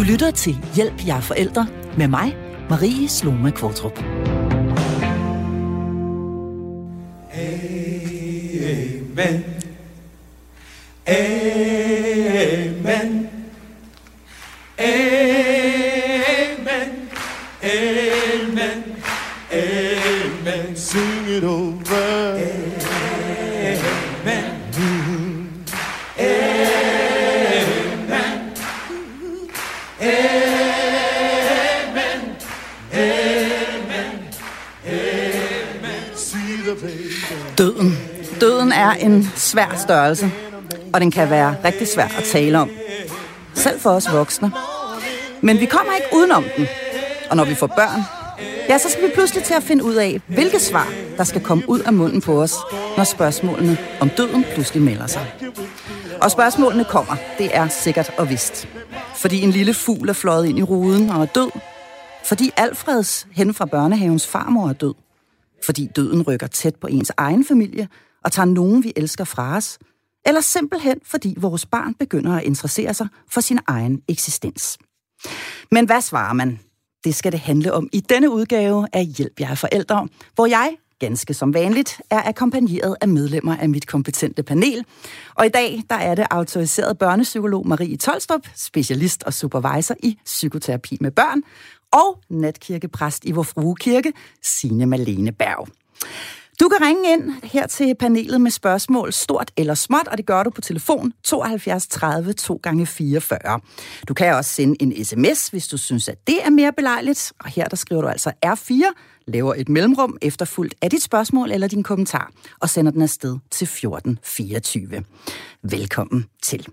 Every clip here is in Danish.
Du lytter til Hjælp jer forældre med mig, Marie Sloma Kvartrup. Amen. Amen. Er en svær størrelse, og den kan være rigtig svær at tale om. Selv for os voksne. Men vi kommer ikke udenom den. Og når vi får børn, ja, så skal vi pludselig til at finde ud af, hvilke svar, der skal komme ud af munden på os, når spørgsmålene om døden pludselig melder sig. Og spørgsmålene kommer, det er sikkert og vist. Fordi en lille fugl er fløjet ind i ruden og er død. Fordi Alfreds hen fra børnehavens farmor er død. Fordi døden rykker tæt på ens egen familie og tager nogen, vi elsker fra os. Eller simpelthen fordi vores barn begynder at interessere sig for sin egen eksistens. Men hvad svarer man? Det skal det handle om i denne udgave af Hjælp jer forældre, hvor jeg, ganske som vanligt, er akkompagneret af medlemmer af mit kompetente panel. Og i dag, der er det autoriseret børnepsykolog Marie Tolstrup, specialist og supervisor i psykoterapi med børn, og natkirkepræst i vor Frue Kirke, Signe Malene Berg. Du kan ringe ind her til panelet med spørgsmål, stort eller småt, og det gør du på telefon 72 30 2 gange 44. Du kan også sende en sms, hvis du synes, at det er mere belejligt. Og her der skriver du altså R4, laver et mellemrum efterfulgt af dit spørgsmål eller din kommentar, og sender den afsted til 1424. Velkommen til.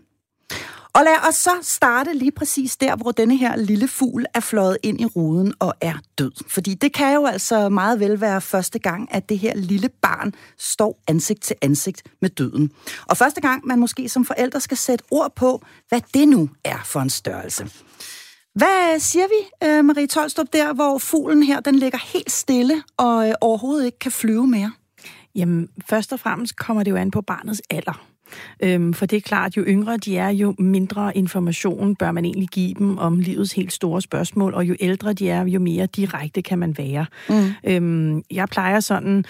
Og lad os så starte lige præcis der, hvor denne her lille fugl er fløjet ind i ruden og er død. Fordi det kan jo altså meget vel være første gang, at det her lille barn står ansigt til ansigt med døden. Og første gang, man måske som forældre skal sætte ord på, hvad det nu er for en størrelse. Hvad siger vi, øh, Marie Tolstrup, der hvor fuglen her, den ligger helt stille og øh, overhovedet ikke kan flyve mere? Jamen, først og fremmest kommer det jo an på barnets alder. Øhm, for det er klart, jo yngre de er, jo mindre information bør man egentlig give dem om livets helt store spørgsmål, og jo ældre de er, jo mere direkte kan man være. Mm. Øhm, jeg plejer sådan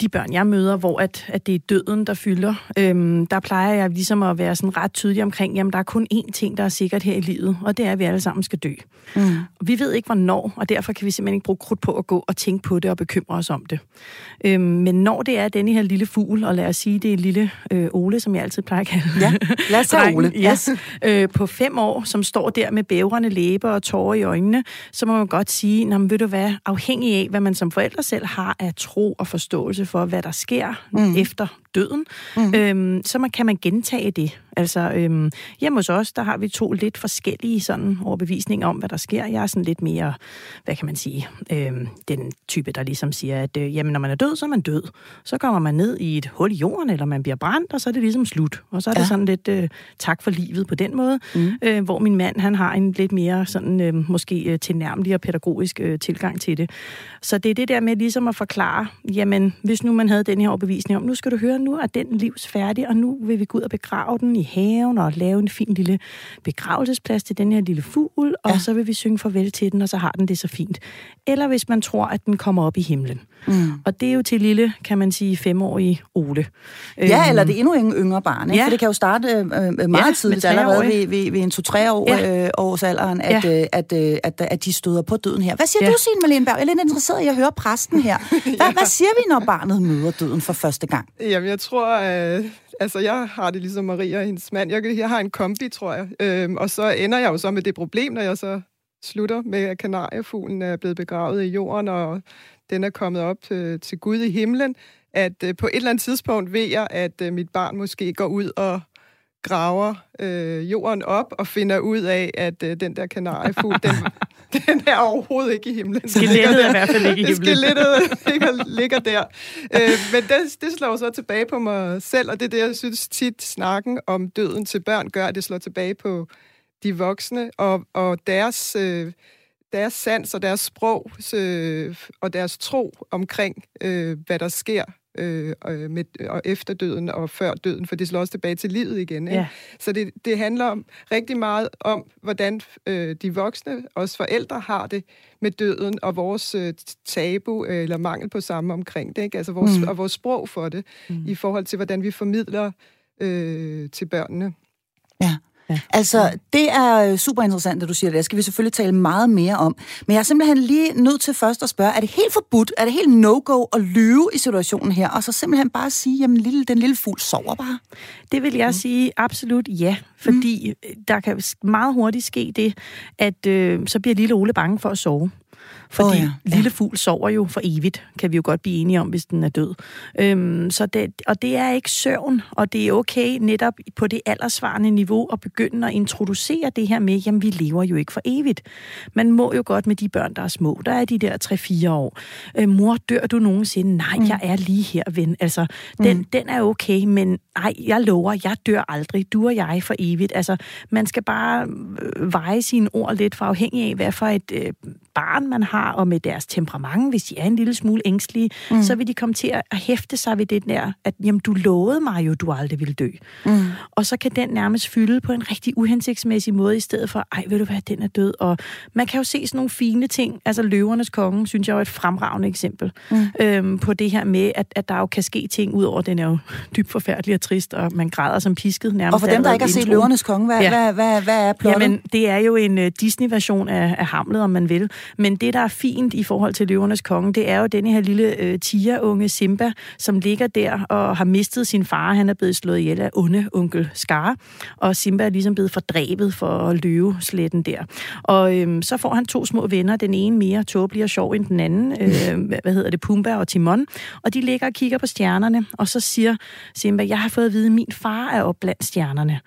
de børn, jeg møder, hvor at, at det er døden, der fylder, øhm, der plejer jeg ligesom at være sådan ret tydelig omkring, jamen der er kun én ting, der er sikkert her i livet, og det er, at vi alle sammen skal dø. Mm. Vi ved ikke, hvornår, og derfor kan vi simpelthen ikke bruge krudt på at gå og tænke på det og bekymre os om det. Øhm, men når det er denne her lille fugl, og lad os sige, det er lille øh, Ole, som jeg altid plejer at kalde Ja, lad os tage Ole. Yes, øh, på fem år, som står der med bævrende læber og tårer i øjnene, så må man godt sige, nå, men ved du hvad, afhængig af, hvad man som forældre selv har af tro og forståelse for, hvad der sker mm. efter døden, mm. øhm, så man, kan man gentage det. Altså, øhm, hjemme hos os, der har vi to lidt forskellige sådan overbevisninger om, hvad der sker. Jeg er sådan lidt mere, hvad kan man sige, øhm, den type, der ligesom siger, at øh, jamen, når man er død, så er man død. Så kommer man ned i et hul i jorden, eller man bliver brændt, og så er det ligesom slut. Og så er ja. det sådan lidt øh, tak for livet på den måde, mm. øh, hvor min mand, han har en lidt mere sådan, øh, måske tilnærmelig og pædagogisk øh, tilgang til det. Så det er det der med ligesom at forklare, jamen, hvis nu man havde den her overbevisning om, nu skal du høre, nu er den livs færdig, og nu vil vi gå ud og begrave den i haven og lave en fin lille begravelsesplads til den her lille fugl, og ja. så vil vi synge farvel til den, og så har den det så fint. Eller hvis man tror, at den kommer op i himlen. Mm. Og det er jo til lille, kan man sige, femårige Ole. Ja, øhm, eller det er endnu en yngre barn, ikke? Ja. for det kan jo starte øh, meget ja, tidligt, allerede ved, ved, ved en to-tre år, ja. øh, års alderen, at, ja. øh, at, øh, at, at de støder på døden her. Hvad siger ja. du, Signe Malene Berg? Jeg er lidt interesseret i at høre præsten her. Hvad, ja. hvad siger vi, når barnet møder døden for første gang? Jamen, jeg tror, øh, altså jeg har det ligesom Maria og hendes mand. Jeg, jeg har en kombi, tror jeg. Øhm, og så ender jeg jo så med det problem, når jeg så slutter med, at kanariefuglen er blevet begravet i jorden, og den er kommet op til, til Gud i himlen, at øh, på et eller andet tidspunkt ved jeg, at øh, mit barn måske går ud og graver øh, jorden op og finder ud af, at øh, den der kanariefugl, den, den er overhovedet ikke i himlen. Skelettet er i hvert fald ikke i himlen. Skelettet ligger, ligger der. Øh, men det, det slår så tilbage på mig selv, og det er det, jeg synes tit snakken om døden til børn gør, at det slår tilbage på de voksne og, og deres... Øh, deres sans og deres sprog øh, og deres tro omkring, øh, hvad der sker øh, med, og efter døden og før døden, for det slår også tilbage til livet igen. Ikke? Ja. Så det, det handler om, rigtig meget om, hvordan øh, de voksne, os forældre, har det med døden og vores øh, tabu øh, eller mangel på samme omkring det. Ikke? Altså vores, mm. og vores sprog for det, mm. i forhold til, hvordan vi formidler øh, til børnene. Ja. Ja. Altså, det er øh, super interessant, at du siger det. Det skal vi selvfølgelig tale meget mere om. Men jeg er simpelthen lige nødt til først at spørge, er det helt forbudt, er det helt no-go at lyve i situationen her, og så simpelthen bare sige, jamen lille, den lille fugl sover bare? Det vil jeg mm. sige absolut ja, fordi mm. der kan meget hurtigt ske det, at øh, så bliver lille Ole bange for at sove. Fordi oh, ja. lille fugl sover jo for evigt, kan vi jo godt blive enige om, hvis den er død. Øhm, så det, og det er ikke søvn, og det er okay netop på det aldersvarende niveau at begynde at introducere det her med, jamen vi lever jo ikke for evigt. Man må jo godt med de børn, der er små, der er de der 3-4 år. Øh, mor, dør du nogensinde? Nej, mm. jeg er lige her, ven. Altså, den, mm. den er okay, men nej, jeg lover, jeg dør aldrig. Du og jeg for evigt. Altså, man skal bare øh, veje sine ord lidt for afhængig af, hvad for et øh, barn man har, og med deres temperament, hvis de er en lille smule ængstlige, mm. så vil de komme til at hæfte sig ved det der, at jamen, du lovede mig jo, du aldrig ville dø. Mm. Og så kan den nærmest fylde på en rigtig uhensigtsmæssig måde, i stedet for, ej, ved du hvad, den er død. Og man kan jo se sådan nogle fine ting, altså løvernes konge, synes jeg er et fremragende eksempel mm. øhm, på det her med, at, at der jo kan ske ting, udover den er jo dybt forfærdelig trist, og man græder som pisket nærmest. Og for dem, der ikke har set løvernes konge, hvad, ja. hvad, hvad, hvad er plottet? Jamen, det er jo en uh, Disney-version af, af Hamlet, om man vil. Men det, der er fint i forhold til Løvernes Konge, det er jo denne her lille øh, tigerunge Simba, som ligger der og har mistet sin far. Han er blevet slået ihjel af onde onkel Scar, og Simba er ligesom blevet fordrevet for løvesletten der. Og øh, så får han to små venner, den ene mere tåbelig og sjov end den anden, øh, hvad hedder det, Pumba og Timon, og de ligger og kigger på stjernerne, og så siger Simba, jeg har fået at vide, at min far er op blandt stjernerne.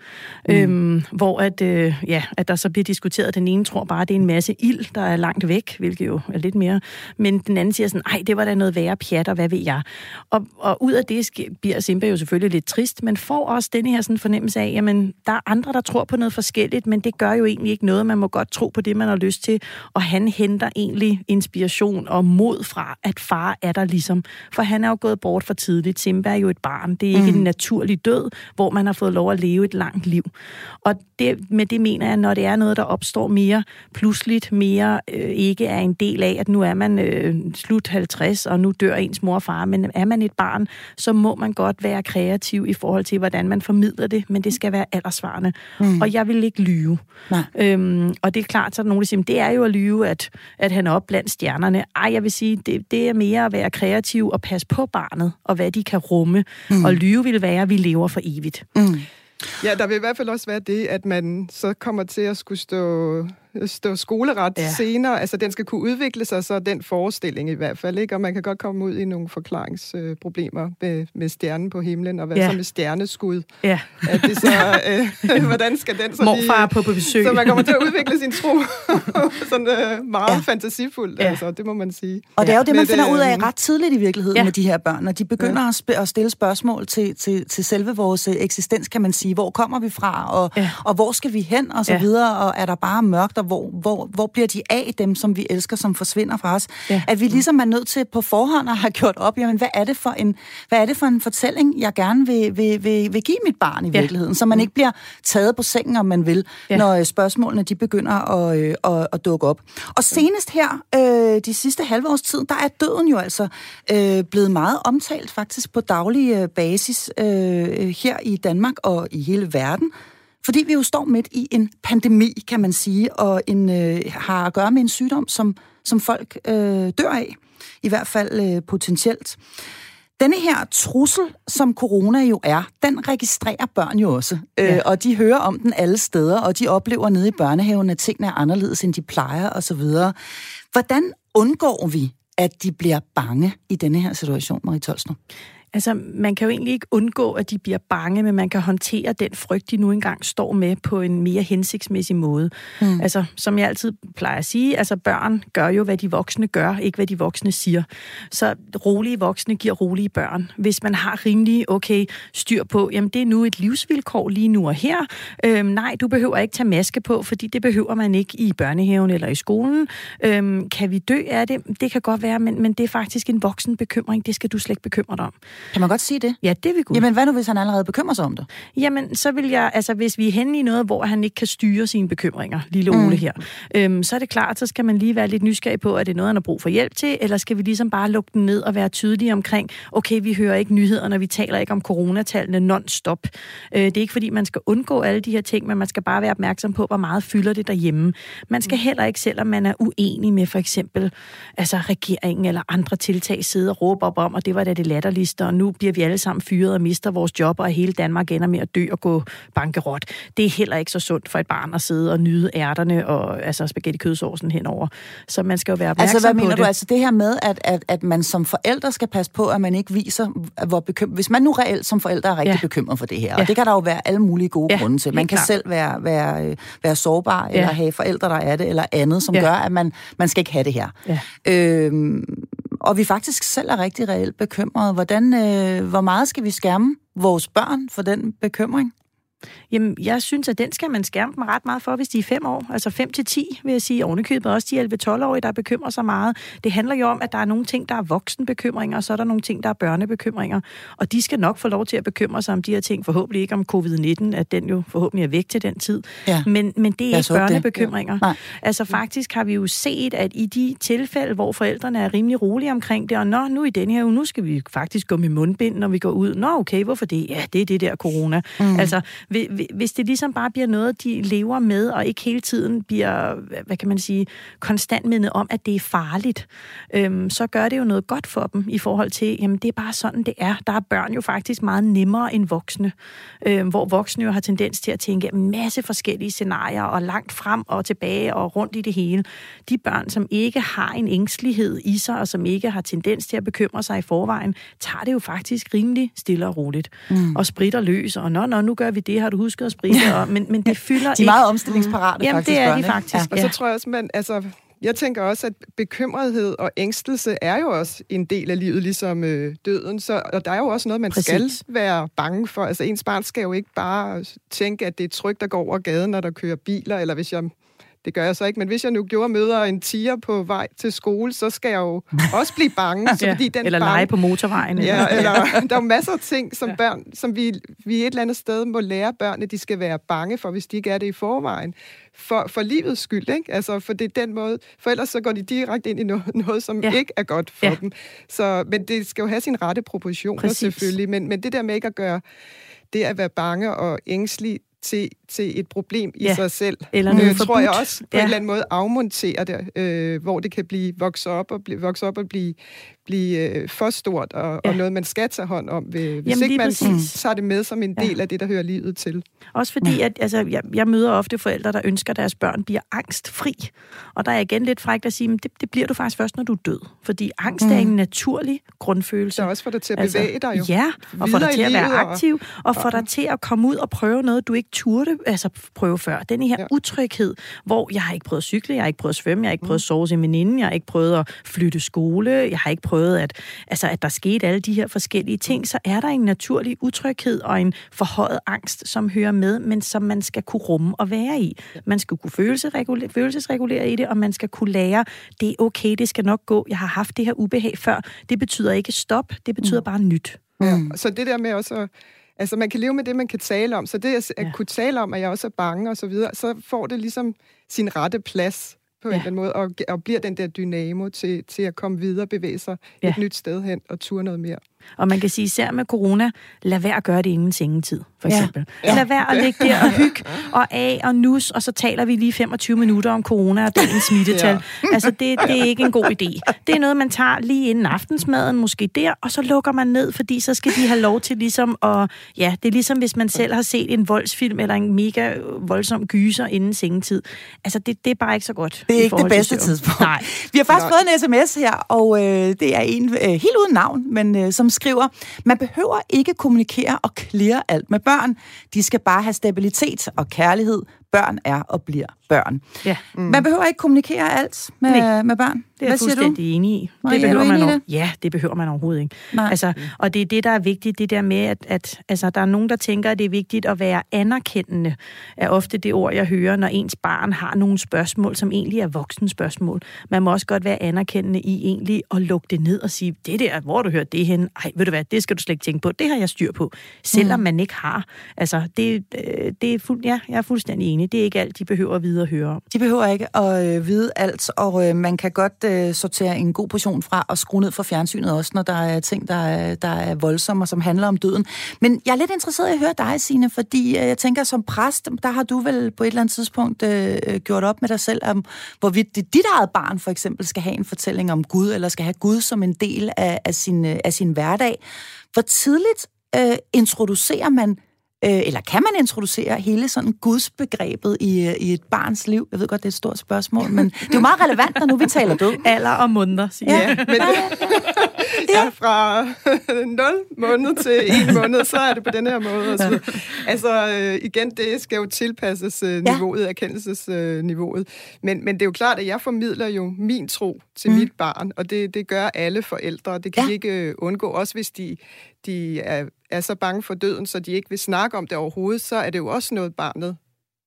Mm. Øhm, hvor at, øh, ja, at der så bliver diskuteret, den ene tror bare, det er en masse ild, der er langt væk, hvilket jo er lidt mere. Men den anden siger sådan, ej, det var da noget værre pjat, og hvad ved jeg. Og, og ud af det bliver Simba jo selvfølgelig lidt trist, men får også denne her sådan fornemmelse af, jamen, der er andre, der tror på noget forskelligt, men det gør jo egentlig ikke noget. Man må godt tro på det, man har lyst til. Og han henter egentlig inspiration og mod fra, at far er der ligesom. For han er jo gået bort for tidligt. Simba er jo et barn. Det er ikke mm. en naturlig død, hvor man har fået lov at leve et langt liv. Og det, med det mener jeg, når det er noget, der opstår mere pludseligt, mere øh, ikke er en del af, at nu er man øh, slut 50, og nu dør ens mor og far, men er man et barn, så må man godt være kreativ i forhold til, hvordan man formidler det, men det skal være aldersvarende. Mm. Og jeg vil ikke lyve. Nej. Øhm, og det er klart, så er der nogen, der siger, det er jo at lyve, at, at han er op blandt stjernerne. Ej, jeg vil sige, det, det er mere at være kreativ og passe på barnet, og hvad de kan rumme. Mm. Og lyve vil være, vi lever for evigt. Mm. Ja, der vil i hvert fald også være det, at man så kommer til at skulle stå stå skoleret ja. senere. Altså, den skal kunne udvikle sig, så den forestilling i hvert fald, ikke? Og man kan godt komme ud i nogle forklaringsproblemer med, med stjernen på himlen, og hvad ja. så med stjerneskud? Ja. At det så, øh, hvordan skal den så Morfar lige, på besøg. Så man kommer til at udvikle sin tro sådan øh, meget ja. fantasifuldt, ja. altså, det må man sige. Og det er jo det, man med finder ud af ret tidligt i virkeligheden ja. med de her børn, når de begynder ja. at, sp- at stille spørgsmål til, til, til selve vores eksistens, kan man sige. Hvor kommer vi fra, og, ja. og hvor skal vi hen, og så ja. videre, og er der bare mørkt, og hvor, hvor, hvor bliver de af, dem som vi elsker, som forsvinder fra os? Ja. At vi ligesom er nødt til på forhånd at have gjort op, jamen hvad er det for en, hvad er det for en fortælling, jeg gerne vil, vil, vil, vil give mit barn i ja. virkeligheden, så man mm. ikke bliver taget på sengen, om man vil, ja. når øh, spørgsmålene de begynder at, øh, at, at dukke op. Og senest her, øh, de sidste halve års tid, der er døden jo altså øh, blevet meget omtalt faktisk på daglig øh, basis øh, her i Danmark og i hele verden. Fordi vi jo står midt i en pandemi, kan man sige, og en, øh, har at gøre med en sygdom, som, som folk øh, dør af. I hvert fald øh, potentielt. Denne her trussel, som corona jo er, den registrerer børn jo også. Øh, ja. Øh, og de hører om den alle steder, og de oplever nede i børnehaven, at tingene er anderledes, end de plejer osv. Hvordan undgår vi, at de bliver bange i denne her situation, Marie Tolsner? Altså, man kan jo egentlig ikke undgå, at de bliver bange, men man kan håndtere den frygt, de nu engang står med på en mere hensigtsmæssig måde. Mm. Altså, som jeg altid plejer at sige, altså børn gør jo, hvad de voksne gør, ikke hvad de voksne siger. Så rolige voksne giver rolige børn. Hvis man har rimelig okay styr på, jamen det er nu et livsvilkår lige nu og her. Øhm, nej, du behøver ikke tage maske på, fordi det behøver man ikke i børnehaven eller i skolen. Øhm, kan vi dø af det? Det kan godt være, men, men det er faktisk en voksen bekymring. Det skal du slet ikke bekymre dig om. Kan man godt sige det? Ja, det vil kunne. Jamen, hvad nu, hvis han allerede bekymrer sig om det? Jamen, så vil jeg, altså hvis vi er henne i noget, hvor han ikke kan styre sine bekymringer, lille Ole mm. her, øhm, så er det klart, så skal man lige være lidt nysgerrig på, at det er noget, han har brug for hjælp til, eller skal vi ligesom bare lukke den ned og være tydelige omkring, okay, vi hører ikke nyhederne, vi taler ikke om coronatallene non-stop. Øh, det er ikke, fordi man skal undgå alle de her ting, men man skal bare være opmærksom på, hvor meget fylder det derhjemme. Man skal heller ikke, selvom man er uenig med for eksempel altså regeringen eller andre tiltag, sidde og råbe op om, og det var da det latterligste, og nu bliver vi alle sammen fyret og mister vores job, og hele Danmark ender med at dø og gå bankerot. Det er heller ikke så sundt for et barn at sidde og nyde ærterne og altså spaghetti kødsovsen henover. Så man skal jo være opmærksom Altså, hvad på mener det. du? Altså det her med, at, at, at man som forældre skal passe på, at man ikke viser, hvor bekymret... Hvis man nu reelt som forældre er rigtig Ja. ja. bekymret for det her, Ja. og det kan der jo være alle mulige gode Ja, ja, grunde til. Man kan klart. selv være, være, øh, være sårbar, eller have forældre, der er det, eller andet, som Ja. gør, at man, man skal ikke have det her. Ja. Øhm, og vi faktisk selv er rigtig reelt bekymrede. Hvordan, øh, hvor meget skal vi skærme vores børn for den bekymring? Jamen, jeg synes, at den skal man skærme dem ret meget for, hvis de er 5 år. Altså 5 til 10, vil jeg sige. Ovenikøbet også de 11-12-årige, der bekymrer sig meget. Det handler jo om, at der er nogle ting, der er voksenbekymringer, og så er der nogle ting, der er børnebekymringer. Og de skal nok få lov til at bekymre sig om de her ting. Forhåbentlig ikke om covid-19, at den jo forhåbentlig er væk til den tid. Ja. Men, men det er ikke det. børnebekymringer. Nej. Altså faktisk har vi jo set, at i de tilfælde, hvor forældrene er rimelig rolige omkring det, og nå, nu i den her uge, nu skal vi faktisk gå med mundbind, når vi går ud. Nå, okay, hvorfor det? Ja, det er det der corona. Mm. Altså, hvis det ligesom bare bliver noget, de lever med, og ikke hele tiden bliver, hvad- kan man sige, konstant mindet om, at det er farligt, øhm, så gør det jo noget godt for dem i forhold til, jamen det er bare sådan, det er. Der er børn jo faktisk meget nemmere end voksne, øhm, hvor voksne jo har tendens til at tænke en masse forskellige scenarier, og langt frem og tilbage og rundt i det hele. De børn, som ikke har en ængstelighed i sig, og som ikke har tendens til at bekymre sig i forvejen, tager det jo faktisk rimelig stille og roligt. Mm. Og spritter løs, og nå, nå, nu gør vi det, har du husket at spritte? Og, men, men det fylder De er ikke. meget omstillingsparate, Jamen, faktisk, det er børn, de faktisk. Ja. Og så tror jeg også, man, altså, jeg tænker også, at bekymrethed og ængstelse er jo også en del af livet, ligesom øh, døden. Så, og der er jo også noget, man. Præcis. skal være bange for. Altså, ens barn skal jo ikke bare tænke, at det er trygt at gå over gaden, når der kører biler, eller hvis jeg det gør jeg så ikke, men hvis jeg nu gjorde møder en tiger på vej til skole, så skal jeg jo også blive bange. Så Ja, fordi den eller bange, lege på motorvejen. Ja, eller der er jo masser af ting, som børn, som vi, vi et eller andet sted må lære børnene, de skal være bange for, hvis de ikke er det i forvejen. For, for livets skyld, ikke? Altså, for det er den måde, for ellers så går de direkte ind i noget, noget som Ja. ikke er godt for ja. dem. Så, men det skal jo have sin rette proportioner Præcis. selvfølgelig, men, men det der med ikke at gøre det at være bange og ængstelig til, til et problem i Ja. sig selv, Eller noget øh, tror jeg også på Ja. en eller anden måde afmontere det, øh, hvor det kan blive vokse op og blive, vokse op og blive, blive øh, for stort, og, Ja. og noget, man skal tage hånd om, ved, hvis Jamen, ikke man præcis. tager det med som en Ja. del af det, der hører livet til. Også fordi, at altså, jeg, jeg møder ofte forældre, der ønsker, at deres børn bliver angstfri. Og der er igen lidt frækt at sige, at det, det bliver du faktisk først, når du er død. Fordi angst mm. er en naturlig grundfølelse. Så også for dig til at bevæge dig jo. Ja, og få dig til at være livet og- aktiv, og få dig til at komme ud og prøve noget, du ikke turde altså prøve før. Den her ja. Ja. utryghed, hvor jeg har ikke prøvet at cykle, jeg har ikke prøvet at svømme, jeg har ikke prøvet at sove til veninde, jeg har ikke prøvet at flytte skole, jeg har ikke prøvet, at, altså, at der skete alle de her forskellige ting, så er der en naturlig utryghed og en forhøjet angst, som hører med, men som man skal kunne rumme og være i. Man skal kunne følelsesregulere, følelsesregulere i det, og man skal kunne lære, det er okay, det skal nok gå, jeg har haft det her ubehag før. Det betyder ikke stop, det betyder bare nyt. Ja. Så det der med også at, Altså, man kan leve med det, man kan tale om. Så det at, at Ja. kunne tale om, at jeg også er bange og så videre, så får det ligesom sin rette plads på ja. En eller anden måde, og, og bliver den der dynamo til, til at komme videre, bevæge sig. Ja. et nyt sted hen og ture noget mere. Og man kan sige, især med corona, lad være at gøre det inden sengetid, for Ja. eksempel. Ja. Lad være at ligge der og hygge og af og nus, og så taler vi lige 25 minutter om corona og dagens smittetal. Ja. Altså, det, det er ikke en god idé. Det er noget, man tager lige inden aftensmaden, måske der, og så lukker man ned, fordi så skal de have lov til ligesom at... Ja, det er ligesom, hvis man selv har set en voldsfilm eller en mega voldsom gyser inden sengetid. Altså, det, det er bare ikke så godt. Det er ikke det bedste tidspunkt. Nej. Vi har faktisk fået en sms her, og øh, det er en øh, helt uden navn, men øh, som som skriver, man behøver ikke kommunikere og klire alt med børn. De skal bare have stabilitet og kærlighed. Børn er og bliver børn. Ja. Mm. Man behøver ikke kommunikere alt med, Nej. med børn. Det er jeg fuldstændig enig i. Det er behøver man i over- Ja, det behøver man overhovedet ikke. Nej. Altså, og det er det, der er vigtigt, det der med, at, at altså, der er nogen, der tænker, at det er vigtigt at være anerkendende, er ofte det ord, jeg hører, når ens barn har nogle spørgsmål, som egentlig er voksne spørgsmål. Man må også godt være anerkendende i egentlig at lukke det ned og sige, det der, hvor du hørt det hen? Ej, ved du hvad, det skal du slet ikke tænke på. Det har jeg styr på. Selvom mm. man ikke har. Altså, det, øh, det er fuld, ja, jeg er fuldstændig enig. Det er ikke alt, de behøver at vide og høre om. De behøver ikke at øh, vide alt, og øh, man kan godt øh, sortere en god portion fra og skrue ned for fjernsynet også, når der er ting, der er, der er voldsomme og som handler om døden. Men jeg er lidt interesseret i at høre dig, Signe, fordi øh, jeg tænker, som præst, der har du vel på et eller andet tidspunkt øh, øh gjort op med dig selv, om hvorvidt det, dit eget barn for eksempel skal have en fortælling om Gud, eller skal have Gud som en del af, af, sin, øh, af sin hverdag. Hvor tidligt øh, introducerer man Øh, eller kan man introducere hele sådan gudsbegrebet i, øh, i et barns liv? Jeg ved godt, det er et stort spørgsmål, men det er jo meget relevant, når nu vi taler død. Alder og måneder, siger Ja, men ja, fra 0 måned til 1 måned, så er det på den her måde. Og så, altså øh, igen, det skal jo tilpasses øh, niveauet, erkendelsesniveauet. Men, men det er jo klart, at jeg formidler jo min tro til mm. mit barn, og det, det gør alle forældre. Det kan Ja. de ikke øh, undgå, også hvis de, de er, er så bange for døden, så de ikke vil snakke om det overhovedet, så er det jo også noget, barnet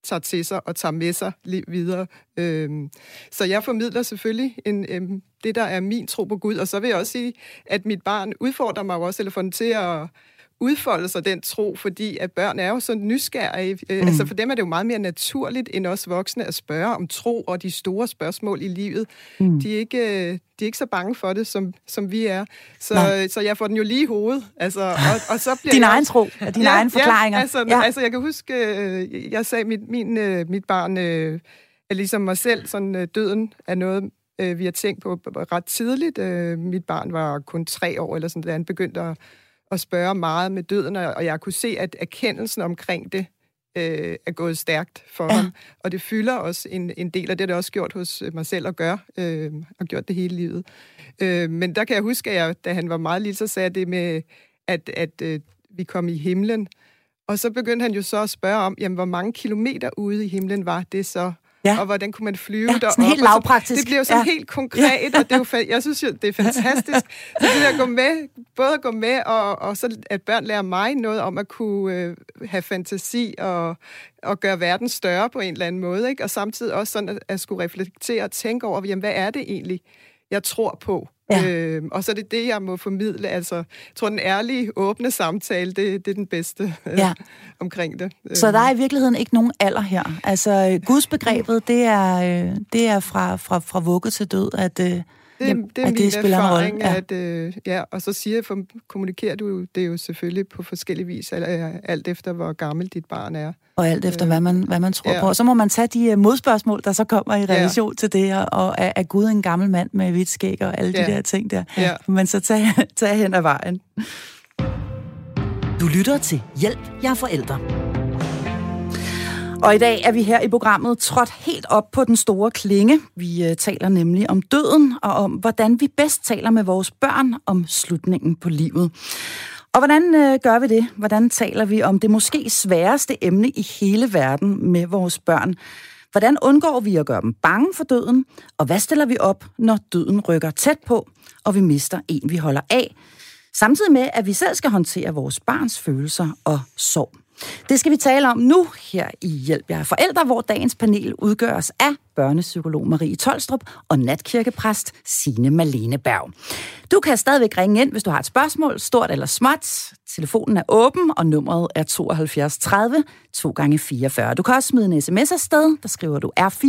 tager til sig og tager med sig videre. Øhm, så jeg formidler selvfølgelig en, øhm, det, der er min tro på Gud. Og så vil jeg også sige, at mit barn udfordrer mig også, eller får den til at udfolde sig den tro, fordi at børn er jo så nysgerrige. Mm. Altså for dem er det jo meget mere naturligt end os voksne at spørge om tro og de store spørgsmål i livet. Mm. De, er ikke, øh, de er ikke så bange for det, som, som vi er. Så, Nej. så jeg får den jo lige i hovedet. Altså, og, og så bliver Din jeg egen tro, og dine egne forklaringer. Ja, altså, ja. altså jeg kan huske, øh, jeg sagde, mit, min, øh, mit barn øh, er ligesom mig selv, sådan øh, døden er noget, øh, vi har tænkt på ret tidligt. Øh, mit barn var kun tre år, eller sådan, da han begyndte at, at spørge meget med døden, og, jeg kunne se, at erkendelsen omkring det øh, er gået stærkt for ja. ham. Og det fylder også en, en del, og det har det også gjort hos mig selv at gøre, øh, og gjort det hele livet. Øh, men der kan jeg huske, at jeg, da han var meget lille, så sagde det med, at, at øh, vi kom i himlen. Og så begyndte han jo så at spørge om, jamen, hvor mange kilometer ude i himlen var det så? Ja. Og hvordan kunne man flyve Ja, derop? sådan helt Og så- lavpraktisk. Det bliver jo sådan Ja. ja. helt konkret, og det er jo, fa- jeg synes jo, det er fantastisk. Så det at gå med, både at gå med, og, og så at børn lærer mig noget om at kunne øh, have fantasi og, og gøre verden større på en eller anden måde, ikke? og samtidig også sådan at, at skulle reflektere og tænke over, jamen, hvad er det egentlig, jeg tror på? Ja. Øh, og så er det det, jeg må formidle. Altså, jeg tror, den ærlige, åbne samtale, det, det er den bedste øh, Ja. omkring det. Så der er i virkeligheden ikke nogen alder her. Altså, øh, gudsbegrebet, det er, øh, det er fra, fra, fra vugge til død, at, øh, det, det er at min det spiller en rolle. erfaring, Ja. at, øh, ja, og så siger for, kommunikerer du det jo selvfølgelig på forskellige vis, øh, alt efter, hvor gammel dit barn er. Og alt efter, hvad man, hvad man tror Ja. på. Og så må man tage de uh, modspørgsmål, der så kommer i relation til det, og, og er, er Gud en gammel mand med hvidt skæg og alle de Ja. der ting der. Ja. Men så tage, tage hen ad vejen. Du lytter til Hjælp, jeg er forældre. Og i dag er vi her i programmet trådt helt op på den store klinge. Vi øh, taler nemlig om døden, og om hvordan vi bedst taler med vores børn om slutningen på livet. Og hvordan øh, gør vi det? Hvordan taler vi om det måske sværeste emne i hele verden med vores børn? Hvordan undgår vi at gøre dem bange for døden? Og hvad stiller vi op, når døden rykker tæt på, og vi mister en, vi holder af? Samtidig med, at vi selv skal håndtere vores barns følelser og sorg. Det skal vi tale om nu her i Hjælp jer forældre, hvor dagens panel udgøres af børnepsykolog Marie Tolstrup og natkirkepræst Signe Malene Berg. Du kan stadigvæk ringe ind, hvis du har et spørgsmål, stort eller småt. Telefonen er åben, og nummeret er 72 30 2 gange 44. Du kan også smide en sms afsted, der skriver du R4,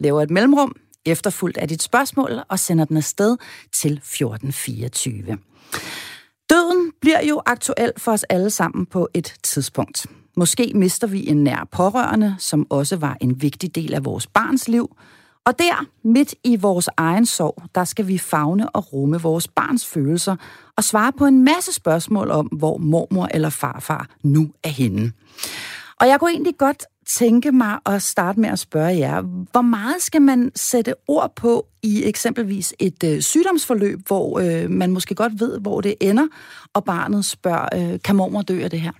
laver et mellemrum, efterfulgt af dit spørgsmål og sender den afsted til 1424. Døden bliver jo aktuel for os alle sammen på et tidspunkt. Måske mister vi en nær pårørende, som også var en vigtig del af vores barns liv. Og der, midt i vores egen sorg, der skal vi fagne og rumme vores barns følelser og svare på en masse spørgsmål om, hvor mormor eller farfar nu er henne. Og jeg kunne egentlig godt tænke mig at starte med at spørge jer, hvor meget skal man sætte ord på i eksempelvis et øh, sygdomsforløb, hvor øh, man måske godt ved, hvor det ender, og barnet spørger, øh, kan mormor dø af det her?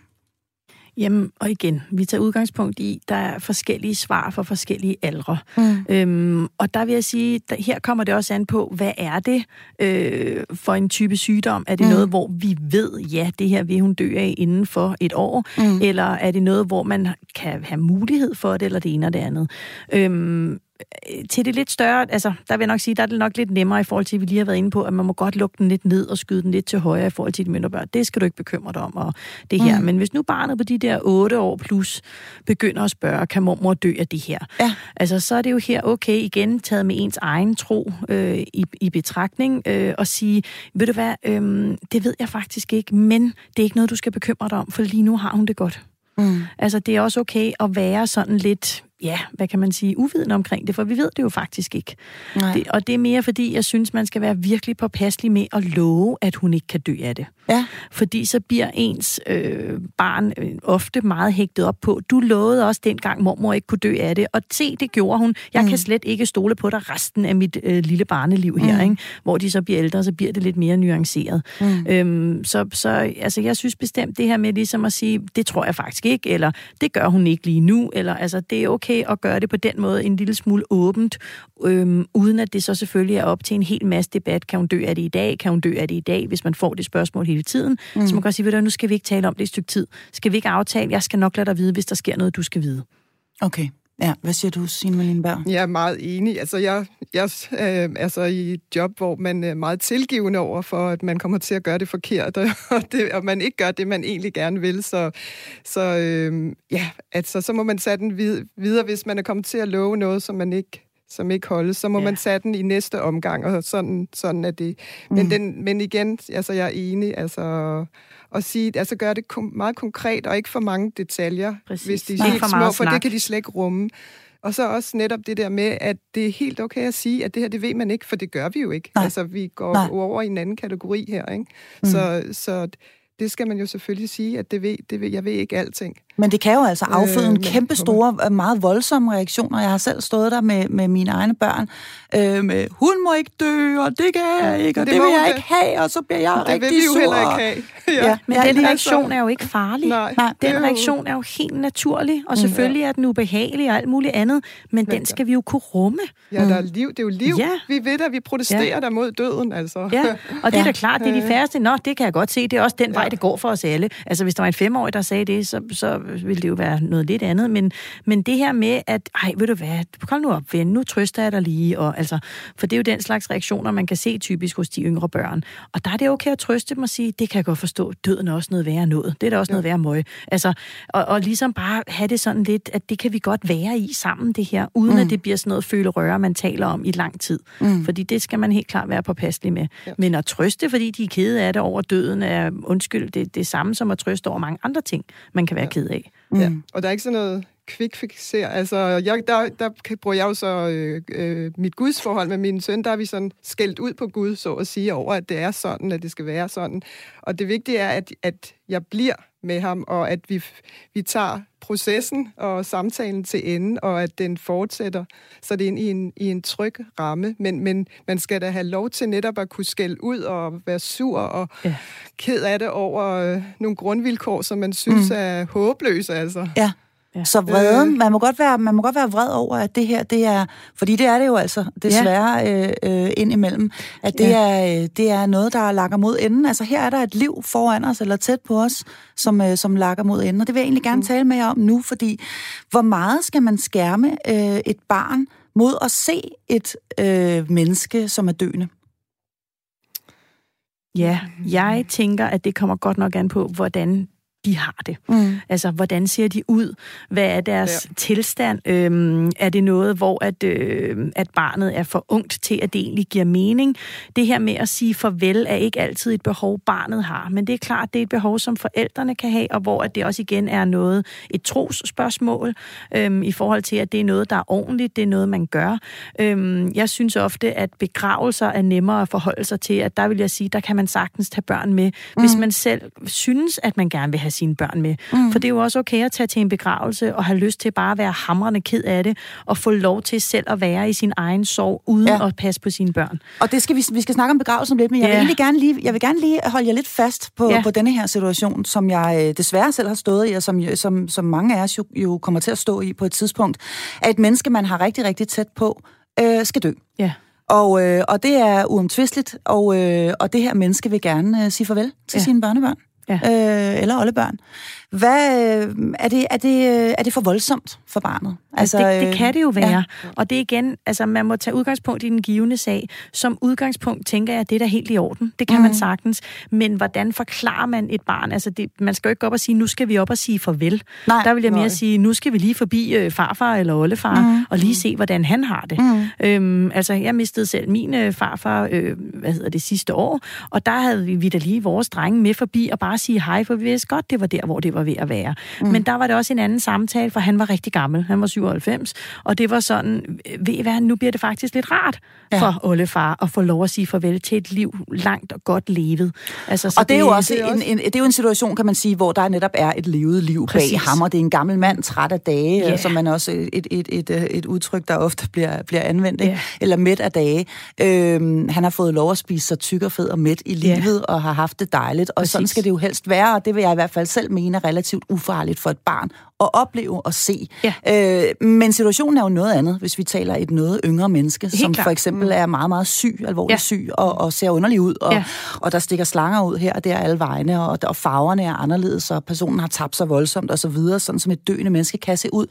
Jamen, og igen, vi tager udgangspunkt i, der er forskellige svar for forskellige aldre. Mm. Øhm, og der vil jeg sige, der, her kommer det også an på, hvad er det øh, for en type sygdom? Er det mm. noget, hvor vi ved, ja, det her vil hun dø af inden for et år? Mm. Eller er det noget, hvor man kan have mulighed for det, eller det ene og det andet? Øhm, til det lidt større, altså der vil jeg nok sige, der er det nok lidt nemmere i forhold til, at vi lige har været inde på, at man må godt lukke den lidt ned og skyde den lidt til højre i forhold til de mindre børn. Det skal du ikke bekymre dig om, og det her. Mm. Men hvis nu barnet på de der 8 år plus begynder at spørge, kan mormor dø af det her? Ja. Altså så er det jo her, okay, igen taget med ens egen tro øh, i, i betragtning, øh, og sige, ved du hvad, øh, det ved jeg faktisk ikke, men det er ikke noget, du skal bekymre dig om, for lige nu har hun det godt. Mm. Altså, det er også okay at være sådan lidt ja, hvad kan man sige, uviden omkring det, for vi ved det jo faktisk ikke. Det, og det er mere fordi, jeg synes, man skal være virkelig påpasselig med at love, at hun ikke kan dø af det. Ja. Fordi så bliver ens øh, barn øh, ofte meget hægtet op på, du lovede også dengang, mormor ikke kunne dø af det, og se, det gjorde hun. Jeg mm. kan slet ikke stole på dig resten af mit øh, lille barneliv her, mm. ikke? hvor de så bliver ældre, så bliver det lidt mere nuanceret. Mm. Øhm, så, så altså, jeg synes bestemt det her med ligesom at sige, det tror jeg faktisk ikke, eller det gør hun ikke lige nu, eller altså, det er okay okay at gøre det på den måde en lille smule åbent, øhm, uden at det så selvfølgelig er op til en hel masse debat. Kan hun dø af det i dag? Kan hun dø af det i dag? Hvis man får det spørgsmål hele tiden. Mm. Så man kan sige, ved du, nu skal vi ikke tale om det et stykke tid. Skal vi ikke aftale? Jeg skal nok lade dig vide, hvis der sker noget, du skal vide. Okay. Ja, hvad siger du, Signe Malinberg? Jeg er meget enig. Altså, jeg, jeg øh, er så i et job, hvor man er meget tilgivende over for, at man kommer til at gøre det forkert, og, det, og man ikke gør det, man egentlig gerne vil. Så, så øh, ja, altså, så må man sætte den videre, hvis man er kommet til at love noget, som man ikke som ikke holdes, så må ja. man sætte den i næste omgang, og sådan, sådan er det. Men, mm. den, men igen, altså jeg er enig, altså at sige, altså gøre det kom, meget konkret, og ikke for mange detaljer, Præcis. hvis de er helt små, for det kan de slet ikke rumme. Og så også netop det der med, at det er helt okay at sige, at det her, det ved man ikke, for det gør vi jo ikke. Nej. Altså, vi går Nej. over i en anden kategori her, ikke? Mm. Så, så det skal man jo selvfølgelig sige, at det ved, det ved, jeg ved ikke alting. Men det kan jo altså afføde øh, en kæmpe store, øh, meget voldsomme reaktioner. Jeg har selv stået der med, med mine egne børn, øh, med, hun må ikke dø, og det kan jeg ikke, og det, det vil jeg det. ikke have, og så bliver jeg det rigtig sur. Det vil vi jo heller ikke have. Ja. ja men ja, den reaktion altså, er jo ikke farlig. Nej, nej den reaktion er jo helt naturlig, og mm. selvfølgelig ja. er den ubehagelig og alt muligt andet, men den skal vi jo kunne rumme. Ja, der er liv, det er jo liv. Ja. Vi ved at vi protesterer ja. der mod døden, altså. Ja, og det er da klart, det er de færreste. Nå, det kan jeg godt se, det er også den ja. vej, det går for os alle. Altså, hvis der var en femårig, der sagde det, så, så ville det jo være noget lidt andet. Men, men det her med, at, ej, ved du hvad, kom nu op, ven, nu trøster jeg dig lige. Og, altså, for det er jo den slags reaktioner, man kan se typisk hos de yngre børn. Og der er det okay at trøste dem og sige, det kan jeg godt forstå, døden er også noget værre noget. Det er da også ja. noget værre møg. Altså, og, og ligesom bare have det sådan lidt, at det kan vi godt være i sammen, det her, uden mm. at det bliver sådan noget føle-røre, man taler om i lang tid. Mm. Fordi det skal man helt klart være påpasselig med. Ja. Men at trøste, fordi de er kede af det over døden, er undskyld, det, det samme som at trøste over mange andre ting, man kan være ja. ked af. Mm. Ja. Og der er ikke sådan noget quick fixer. Altså, jeg, der, der bruger jeg jo så øh, øh, mit gudsforhold med min søn, der er vi sådan skældt ud på Gud, så at sige, over, at det er sådan, at det skal være sådan. Og det vigtige er, at, at jeg bliver med ham, og at vi, vi tager processen og samtalen til ende, og at den fortsætter, så det er i en, i en tryg ramme. Men, men man skal da have lov til netop at kunne skælde ud og være sur og ja. ked af det over øh, nogle grundvilkår, som man synes mm. er håbløse. Altså. Ja. Ja. Så vreden, øh. man må, godt være, man må godt være vred over, at det her, det er, fordi det er det jo altså, desværre ja. øh, øh, indimellem, at det, ja. er, øh, det er noget, der lakker mod enden. Altså her er der et liv foran os, eller tæt på os, som, øh, som lakker mod enden. Og det vil jeg egentlig gerne mm. tale med jer om nu, fordi hvor meget skal man skærme øh, et barn mod at se et øh, menneske, som er døende? Ja, jeg tænker, at det kommer godt nok an på, hvordan de har det. Mm. Altså, hvordan ser de ud? Hvad er deres ja. tilstand? Øhm, er det noget, hvor at, øh, at barnet er for ungt til, at det egentlig giver mening? Det her med at sige farvel er ikke altid et behov, barnet har. Men det er klart, det er et behov, som forældrene kan have, og hvor at det også igen er noget, et trosspørgsmål, øhm, i forhold til, at det er noget, der er ordentligt, det er noget, man gør. Øhm, jeg synes ofte, at begravelser er nemmere at forholde sig til, at der vil jeg sige, der kan man sagtens tage børn med, mm. hvis man selv synes, at man gerne vil have sine børn med. Mm. For det er jo også okay at tage til en begravelse og have lyst til bare at være hamrende ked af det, og få lov til selv at være i sin egen sorg, uden ja. at passe på sine børn. Og det skal vi, vi skal snakke om begravelsen lidt, men jeg, Ja. vil egentlig gerne lige, jeg vil gerne lige holde jer lidt fast på, Ja. på denne her situation, som jeg øh, desværre selv har stået i, og som, som, som mange af os jo, jo kommer til at stå i på et tidspunkt, at et menneske, man har rigtig, rigtig tæt på, øh, skal dø. Ja. Og, øh, og det er uomtvisteligt, og, øh, og det her menneske vil gerne øh, sige farvel til Ja. sine børnebørn. Ja. Øh, eller oldebørn. Hvad, øh, er, det, er, det, øh, er det for voldsomt for barnet? Altså, det, det øh, kan det jo være. Ja. Og det igen, altså man må tage udgangspunkt i den givende sag. Som udgangspunkt tænker jeg, at det er da helt i orden. Det kan mm. man sagtens. Men hvordan forklarer man et barn? Altså det, man skal jo ikke gå op og sige, nu skal vi op og sige farvel. Nej. Der vil jeg mere Nej. sige, nu skal vi lige forbi øh, farfar eller oldefar, mm. og lige se, hvordan han har det. Mm. Øhm, altså jeg mistede selv min øh, farfar, øh, hvad hedder det, sidste år, og der havde vi, vi da lige vores drenge med forbi og bare sige hej, for vi vidste godt, det var der, hvor det var ved at være. Mm. Men der var det også en anden samtale, for han var rigtig gammel. Han var 97, og det var sådan, ved I hvad, nu bliver det faktisk lidt rart Ja. for oldefar at få lov at sige farvel til et liv langt og godt levet. Altså, så Og det er jo også, det er en, også- en, det er jo en situation, kan man sige, hvor der netop er et levet liv Præcis. bag ham, og det er en gammel mand, træt af dage, yeah. som man også et, et, et, et, udtryk, der ofte bliver, bliver anvendt, ikke? Ja. eller mæt af dage. Øhm, han har fået lov at spise sig tyk og fed og mæt i livet, og har haft det dejligt, og sådan Præcis. skal det jo helst være, og det vil jeg i hvert fald selv mene er relativt ufarligt for et barn at opleve og se. Ja. Øh, men situationen er jo noget andet, hvis vi taler et noget yngre menneske, Helt som klart. for eksempel er meget, meget syg, alvorligt Ja. syg, og, og ser underlig ud, og, Ja. og der stikker slanger ud her og der alle vegne, og, og farverne er anderledes, og personen har tabt sig voldsomt og så videre, sådan som et døende menneske kan se ud.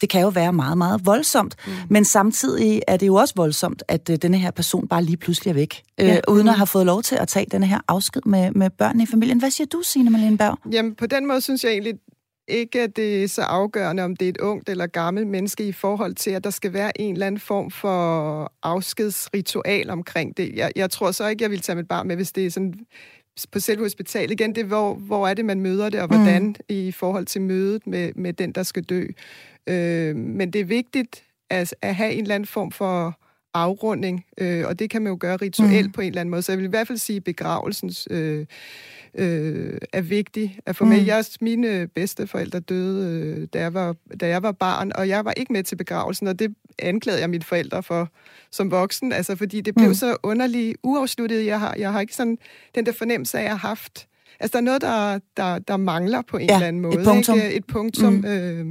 Det kan jo være meget, meget voldsomt. Mm. Men samtidig er det jo også voldsomt, at uh, denne her person bare lige pludselig er væk, ja. Ja. øh, uden at have fået lov til at tage denne her afsked med, med børnene i familien. Hvad siger du, Signe Malene Berg? Jamen, på den måde synes jeg egentlig ikke, at det er så afgørende, om det er et ungt eller gammelt menneske i forhold til, at der skal være en eller anden form for afskedsritual omkring det. Jeg, jeg tror så ikke, jeg vil tage mit barn med, hvis det er sådan på selve hospitalet. Igen, det hvor, hvor er det, man møder det, og hvordan mm. i forhold til mødet med, med den, der skal dø. Øh, men det er vigtigt at, at have en eller anden form for afrunding, øh, og det kan man jo gøre rituelt mm. på en eller anden måde. Så jeg vil i hvert fald sige, begravelsens øh, øh, er vigtig at få med. Mm. Jeg, mine bedsteforældre døde, øh, da, jeg var, da jeg var barn, og jeg var ikke med til begravelsen, og det anklagede jeg mine forældre for som voksen, altså fordi det blev Mm. så underligt uafsluttet. Jeg har, jeg har ikke sådan den der fornemmelse af, jeg har haft... Altså, der er noget, der, der, der mangler på en Ja, eller anden måde. et punktum. Ikke? Et punktum. Mm. Øh,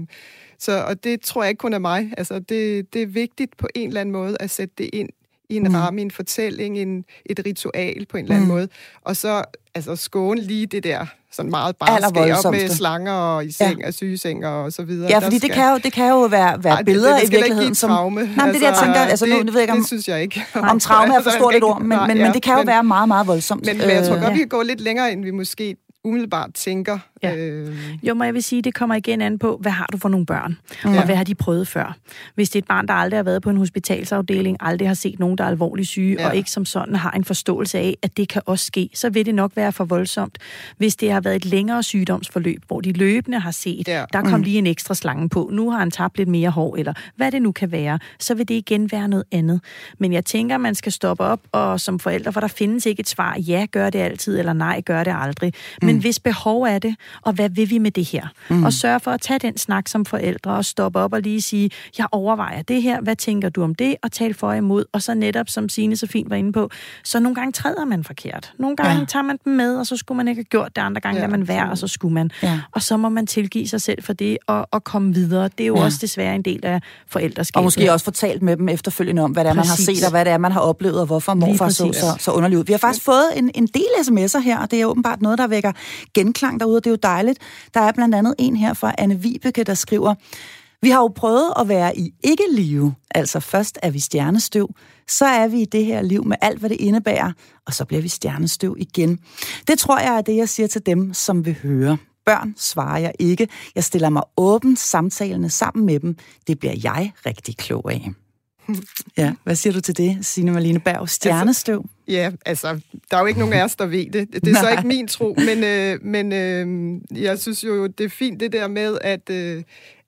så, og det tror jeg ikke kun er mig. Altså, det, det er vigtigt på en eller anden måde at sætte det ind i en Mm. mm. ramme, en fortælling, en, et ritual på en eller anden Mm. måde. Og så altså, skåne lige det der sådan meget barskab op med slanger og i seng ja. og sygeseng og så videre. Ja, Der fordi det skal- kan jo, det kan jo være, være Ej, det- billeder det, i ikke give virkeligheden, som... traume. Nej, men det er det, jeg tænker, altså nu, nu ved jeg ikke, om, det synes jeg ikke. om traume er for Altså, stort et ord, men, men, ja, men det kan jo men- være meget, meget voldsomt. Men, men jeg tror Øh, godt, vi kan gå lidt længere, end vi måske umiddelbart tænker. Ja. Øh, Jo, men jeg vil sige, det kommer igen an på, hvad har du for nogle børn, Ja. og hvad har de prøvet før. Hvis det er et barn, der aldrig har været på en hospitalsafdeling, aldrig har set nogen, der er alvorligt syge, Ja. og ikke som sådan har en forståelse af, at det kan også ske, så vil det nok være for voldsomt. Hvis det har været et længere sygdomsforløb, hvor de løbende har set, Ja. der kom lige en ekstra slange på, nu har han tabt lidt mere hår, eller hvad det nu kan være, så vil det igen være noget andet. Men jeg tænker, man skal stoppe op, og som forældre, for der findes ikke et svar, ja, gør det altid, eller nej, gør det aldrig. Men hvis behov er det, og hvad vil vi med det her? Mm. Og sørge for at tage den snak som forældre, og stoppe op og lige sige, jeg overvejer det her, hvad tænker du om det, og tale for og imod, og så netop, som Signe så fint var inde på, så nogle gange træder man forkert. Nogle gange Ja. tager man dem med, og så skulle man ikke have gjort det, andre gange Ja, ja, man være, og så skulle man. Ja. Og så må man tilgive sig selv for det, og, og komme videre. Det er jo Ja. også desværre en del af forældreskabet. Og måske også fortalt med dem efterfølgende om, hvad det er, man har Præcis. set, og hvad det er, man har oplevet, og hvorfor morfar så, præcis. så, så underligt ud. Vi har faktisk fået en, en del sms'er her, og det er åbenbart noget, der vækker genklang derude, og det er jo dejligt. Der er blandt andet en her fra Anne Vibeke, der skriver, vi har jo prøvet at være i ikke-live, altså først er vi stjernestøv, så er vi i det her liv med alt, hvad det indebærer, og så bliver vi stjernestøv igen. Det tror jeg er det, jeg siger til dem, som vil høre. Børn svarer jeg ikke. Jeg stiller mig åben samtalene sammen med dem. Det bliver jeg rigtig klog af. Ja, hvad siger du til det, Signe Marlene Berg? Stjernestøv? Ja, altså, der er jo ikke nogen af os, der ved det. Det er så ikke min tro, men, øh, men øh, jeg synes jo, det er fint det der med at, øh,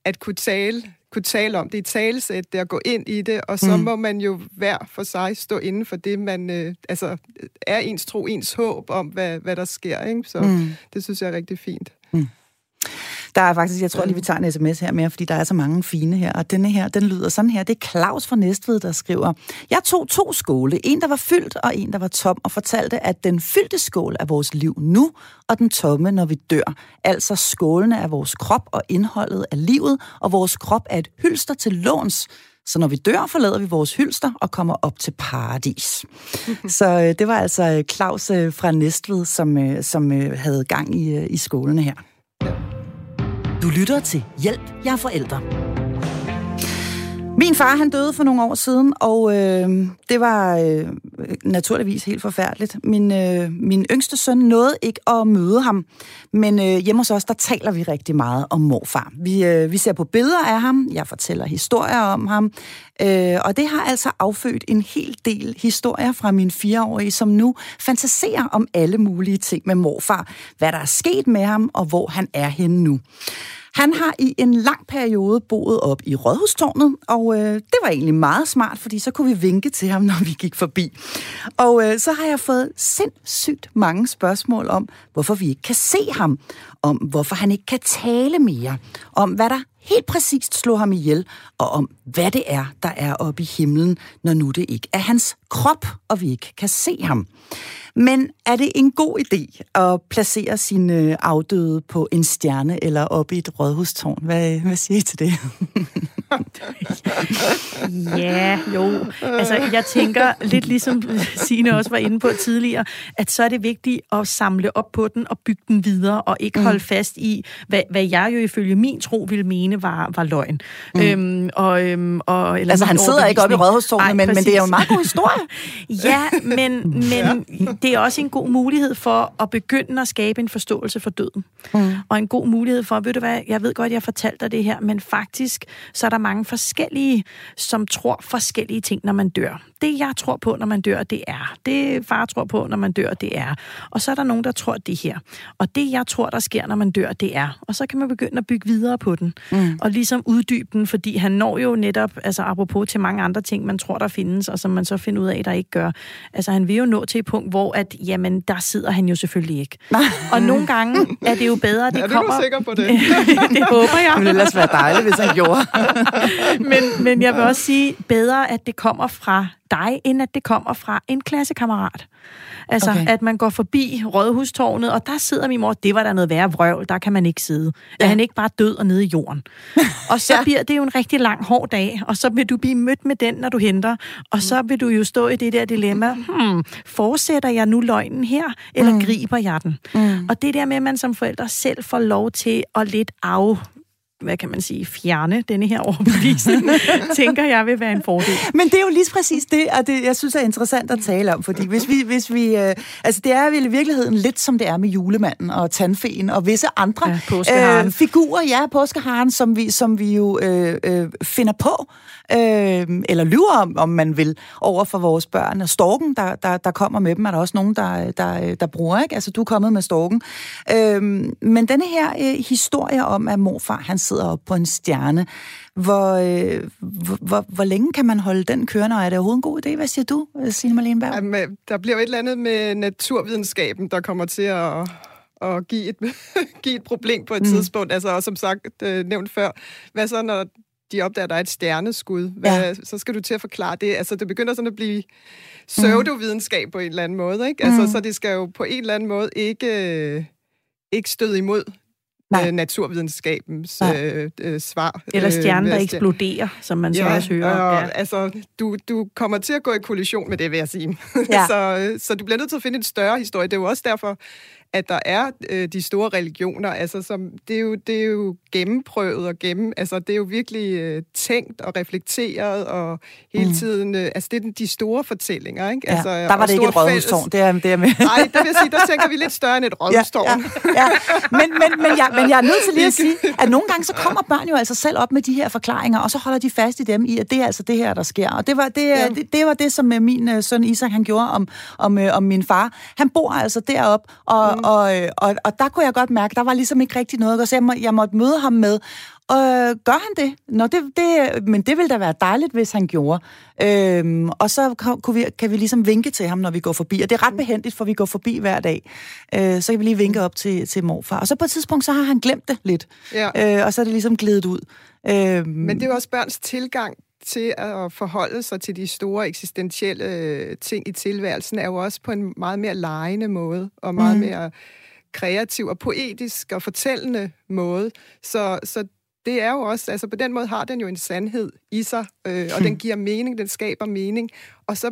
at kunne tale kunne tale om det i talesæt, det at gå ind i det, og så Mm. må man jo hver for sig stå inden for det, man øh, altså er ens tro, ens håb om, hvad, hvad der sker. Ikke? Så mm. det synes jeg er rigtig fint. Mm. Der er faktisk, jeg tror lige, vi tager en sms her med, fordi der er så mange fine her. Og denne her, den lyder sådan her. Det er Claus fra Næstved, der skriver, Jeg tog to skåle. En, der var fyldt, og en, der var tom, og fortalte, at den fyldte skål er vores liv nu, og den tomme, når vi dør. Altså skålene er vores krop og indholdet af livet, og vores krop er et hylster til låns. Så når vi dør, forlader vi vores hylster og kommer op til paradis. Så øh, det var altså øh, Claus øh, fra Næstved, som, øh, som øh, havde gang i, øh, i skålene her. Du lytter til Hjælp, jeg er forældre. Min far, han døde for nogle år siden, og øh, det var øh, naturligvis helt forfærdeligt. Min, øh, min yngste søn nåede ikke at møde ham, men øh, hjemme hos os, der taler vi rigtig meget om morfar. Vi, øh, vi ser på billeder af ham, jeg fortæller historier om ham, øh, og det har altså affødt en hel del historier fra min fireårige, som nu fantaserer om alle mulige ting med morfar. Hvad der er sket med ham, og hvor han er henne nu. Han har i en lang periode boet op i Rådhustårnet, og øh, det var egentlig meget smart, fordi så kunne vi vinke til ham, når vi gik forbi. Og øh, så har jeg fået sindssygt mange spørgsmål om, hvorfor vi ikke kan se ham, om hvorfor han ikke kan tale mere, om hvad der helt præcist slog ham ihjel, og om hvad det er, der er oppe i himlen, når nu det ikke er hans krop, og vi ikke kan se ham. Men er det en god idé at placere sine øh, afdøde på en stjerne eller oppe i et rådhustårn? Hvad, hvad siger I til det? Ja, jo. Altså, jeg tænker lidt ligesom Signe også var inde på tidligere, at så er det vigtigt at samle op på den og bygge den videre, og ikke holde fast i, hvad, hvad jeg jo ifølge min tro ville mene var, var løgn. Mm. Øhm, og, øhm, og, eller altså, han sidder ikke oppe i rådhustårnet, men, men det er jo en meget god historie. Ja, men, men det er også en god mulighed for at begynde at skabe en forståelse for døden. Mm. Og en god mulighed for, ved du hvad, jeg ved godt, jeg fortalte dig det her, men faktisk så er der mange forskellige, som tror forskellige ting, når man dør. Det, jeg tror på, når man dør, det er. Det, far tror på, når man dør, det er. Og så er der nogen, der tror det her. Og det, jeg tror, der sker, når man dør, det er. Og så kan man begynde at bygge videre på den. Mm. Og ligesom uddybe den, fordi han når jo netop, altså apropos til mange andre ting, man tror, der findes, og som man så finder ud af, der ikke gør. Altså han vil jo nå til et punkt, hvor at, jamen, der sidder han jo selvfølgelig ikke. og nogle gange er det jo bedre, at det Er du kommer... sikker på det? det håber jeg. Det ville ellers være dejligt, hvis han gjorde. men, men jeg vil også sige, bedre at det kommer fra dig, end at det kommer fra en klassekammerat. Altså, Okay. at man går forbi Rådhustårnet, og der sidder min mor, det var der noget værre vrøvl, der kan man ikke sidde. Ja. Er han ikke bare død og nede i jorden? Og så ja. bliver det jo en rigtig lang, hård dag, og så vil du blive mødt med den, når du henter, og så vil du jo stå i det der dilemma, hmm, fortsætter jeg nu løgnen her, eller mm. griber jeg den? Mm. Og det der med, at man som forældre selv får lov til at lidt af hvad kan man sige, fjerne denne her overbevisning, tænker jeg vil være en fordel. Men det er jo lige præcis det, og det, jeg synes er interessant at tale om, fordi hvis vi, hvis vi øh, altså det er vel i virkeligheden lidt som det er med julemanden og tandfeen og visse andre Ja, øh, figurer, ja, påskeharen, som vi, som vi jo øh, øh, finder på, øh, eller lyver om, om man vil, over for vores børn. Og storken, der, der, der kommer med dem, er der også nogen, der, der, der bruger, ikke? Altså, du er kommet med storken. Øh, men denne her øh, historie om, at morfar, han sidder op på en stjerne, hvor, øh, hvor, hvor, længe kan man holde den kørende, og er det overhovedet en god idé? Hvad siger du, Signe Marlene Berg? Jamen, øh, der bliver jo et eller andet med naturvidenskaben, der kommer til at, at give, et, give et problem på et mm. tidspunkt. Altså, og som sagt, øh, nævnt før, hvad så, når de opdager, at der er et stjerneskud? Hvad, ja. Så skal du til at forklare det. Altså, det begynder sådan at blive pseudovidenskab på en eller anden måde, ikke? Altså, Mm. så det skal jo på en eller anden måde ikke, øh, ikke støde imod Nej. øh, naturvidenskabens Nej. øh, øh, svar. Eller stjernen, der Øh, eksploderer, som man så også hører. og, Ja. altså, du, du kommer til at gå i kollision med det, vil jeg sige. Ja. så, øh, så du bliver nødt til at finde en større historie. Det er jo også derfor, at der er øh, de store religioner. Altså, som, det, er jo, det er jo gennemprøvet og gennem... Altså, det er jo virkelig øh, tænkt og reflekteret og hele Mm. tiden... Øh, altså, det er den, de store fortællinger, ikke? Ja, Altså, der var det ikke et rådhustårn, det er, det er med. Nej, der vil sige, der tænker vi lidt større end et rådhustårn. Ja, ja, ja. Men, men, men, jeg, men jeg er nødt til lige at sige, at nogle gange så kommer børn jo altså selv op med de her forklaringer, og så holder de fast i dem i, at det er altså det her, der sker. Og det var det, ja. det, det, var det som øh, min øh, søn Isak han gjorde om, om, øh, om min far. Han bor altså derop, og, mm. Og, øh, og, og der kunne jeg godt mærke, der var ligesom ikke rigtig noget, gøre, så jeg, må, jeg måtte møde ham med, Og øh, gør han det? Nå, det, det, men det ville da være dejligt, hvis han gjorde. Øhm, og så kan, kunne vi, kan vi ligesom vinke til ham, når vi går forbi. Og det er ret behendigt, for vi går forbi hver dag. Øh, så kan vi lige vinke op til, til morfar. Og så på et tidspunkt, så har han glemt det lidt. Ja. Øh, og så er det ligesom glidet ud. Øhm, Men det er jo også børns tilgang til at forholde sig til de store eksistentielle øh, ting i tilværelsen, er jo også på en meget mere lejende måde, og meget Mhm. mere kreativ og poetisk og fortællende måde. Så, så det er jo også, altså på den måde har den jo en sandhed i sig, øh, og den giver mening, den skaber mening, og så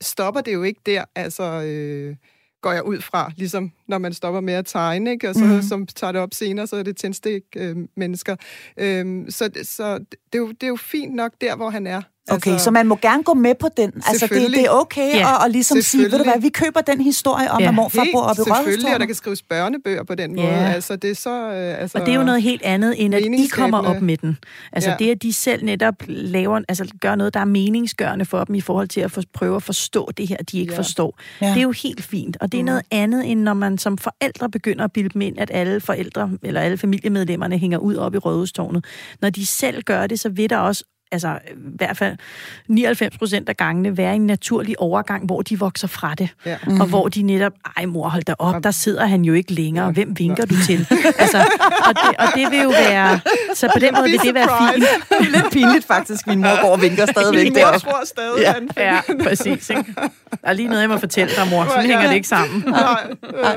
stopper det jo ikke der, altså øh, går jeg ud fra, ligesom når man stopper med at tegne, ikke? og så mm. som tager det op senere, så er det tændstik øh, mennesker. Øh, så så det, er jo, det er jo fint nok der, hvor han er. Okay, så man må gerne gå med på den. Altså, det, det er okay Ja, at, at ligesom sige, ved du hvad, vi køber den historie om, Ja, at morfar bor oppe i selvfølgelig, og der kan skrives børnebøger på den måde. Ja. Altså, det er så... Øh, altså, Og det er jo noget helt andet, end at I kommer op med den. Altså Ja. det, at de selv netop laver, altså gør noget, der er meningsgørende for dem i forhold til at for, prøve at forstå det her, de ikke Ja. forstår. Ja. Det er jo helt fint. Og det er noget andet, end når man som forældre begynder at bilde dem ind, at alle forældre, eller alle familiemedlemmerne hænger ud op i Rådhustårnet. Når de selv gør det, så vil der også altså i hvert fald 99 procent af gangene være en naturlig overgang, hvor de vokser fra det. Ja. Og hvor de netop, ej mor, hold da op, der sidder han jo ikke længere. Hvem vinker du til? altså, og, det, og det vil jo være... Så på den måde vil det være fint. Det er lidt pinligt faktisk, min mor går og vinker stadigvæk Min mor tror stadig, Ja. ja. han Ja, præcis. Ikke? Der er lige noget, jeg må fortælle dig, mor. Ja. hænger det ikke sammen. Nej,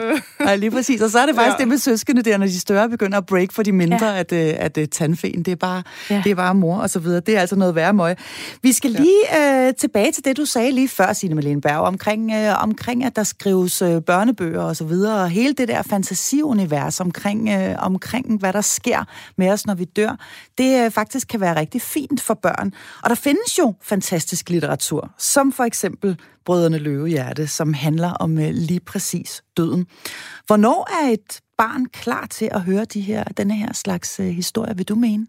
øh, Ja, lige præcis. Og så er det faktisk ja. Ja. det med søskende der, når de større begynder at break for de mindre, ja. at, øh, at uh, tandfen, det er, bare, ja. Ja. det er bare mor og så videre. Det er altså noget værre møg. Vi skal lige øh, tilbage til det, du sagde lige før, Signe Malene Berg, omkring, øh, omkring, at der skrives øh, børnebøger og så videre, og hele det der fantasiunivers omkring, øh, omkring, hvad der sker med os, når vi dør, det øh, faktisk kan være rigtig fint for børn. Og der findes jo fantastisk litteratur, som for eksempel Brødrene Løvehjerte, som handler om øh, lige præcis døden. Hvornår er et barn klar til at høre de her, denne her slags øh, historie, vil du mene?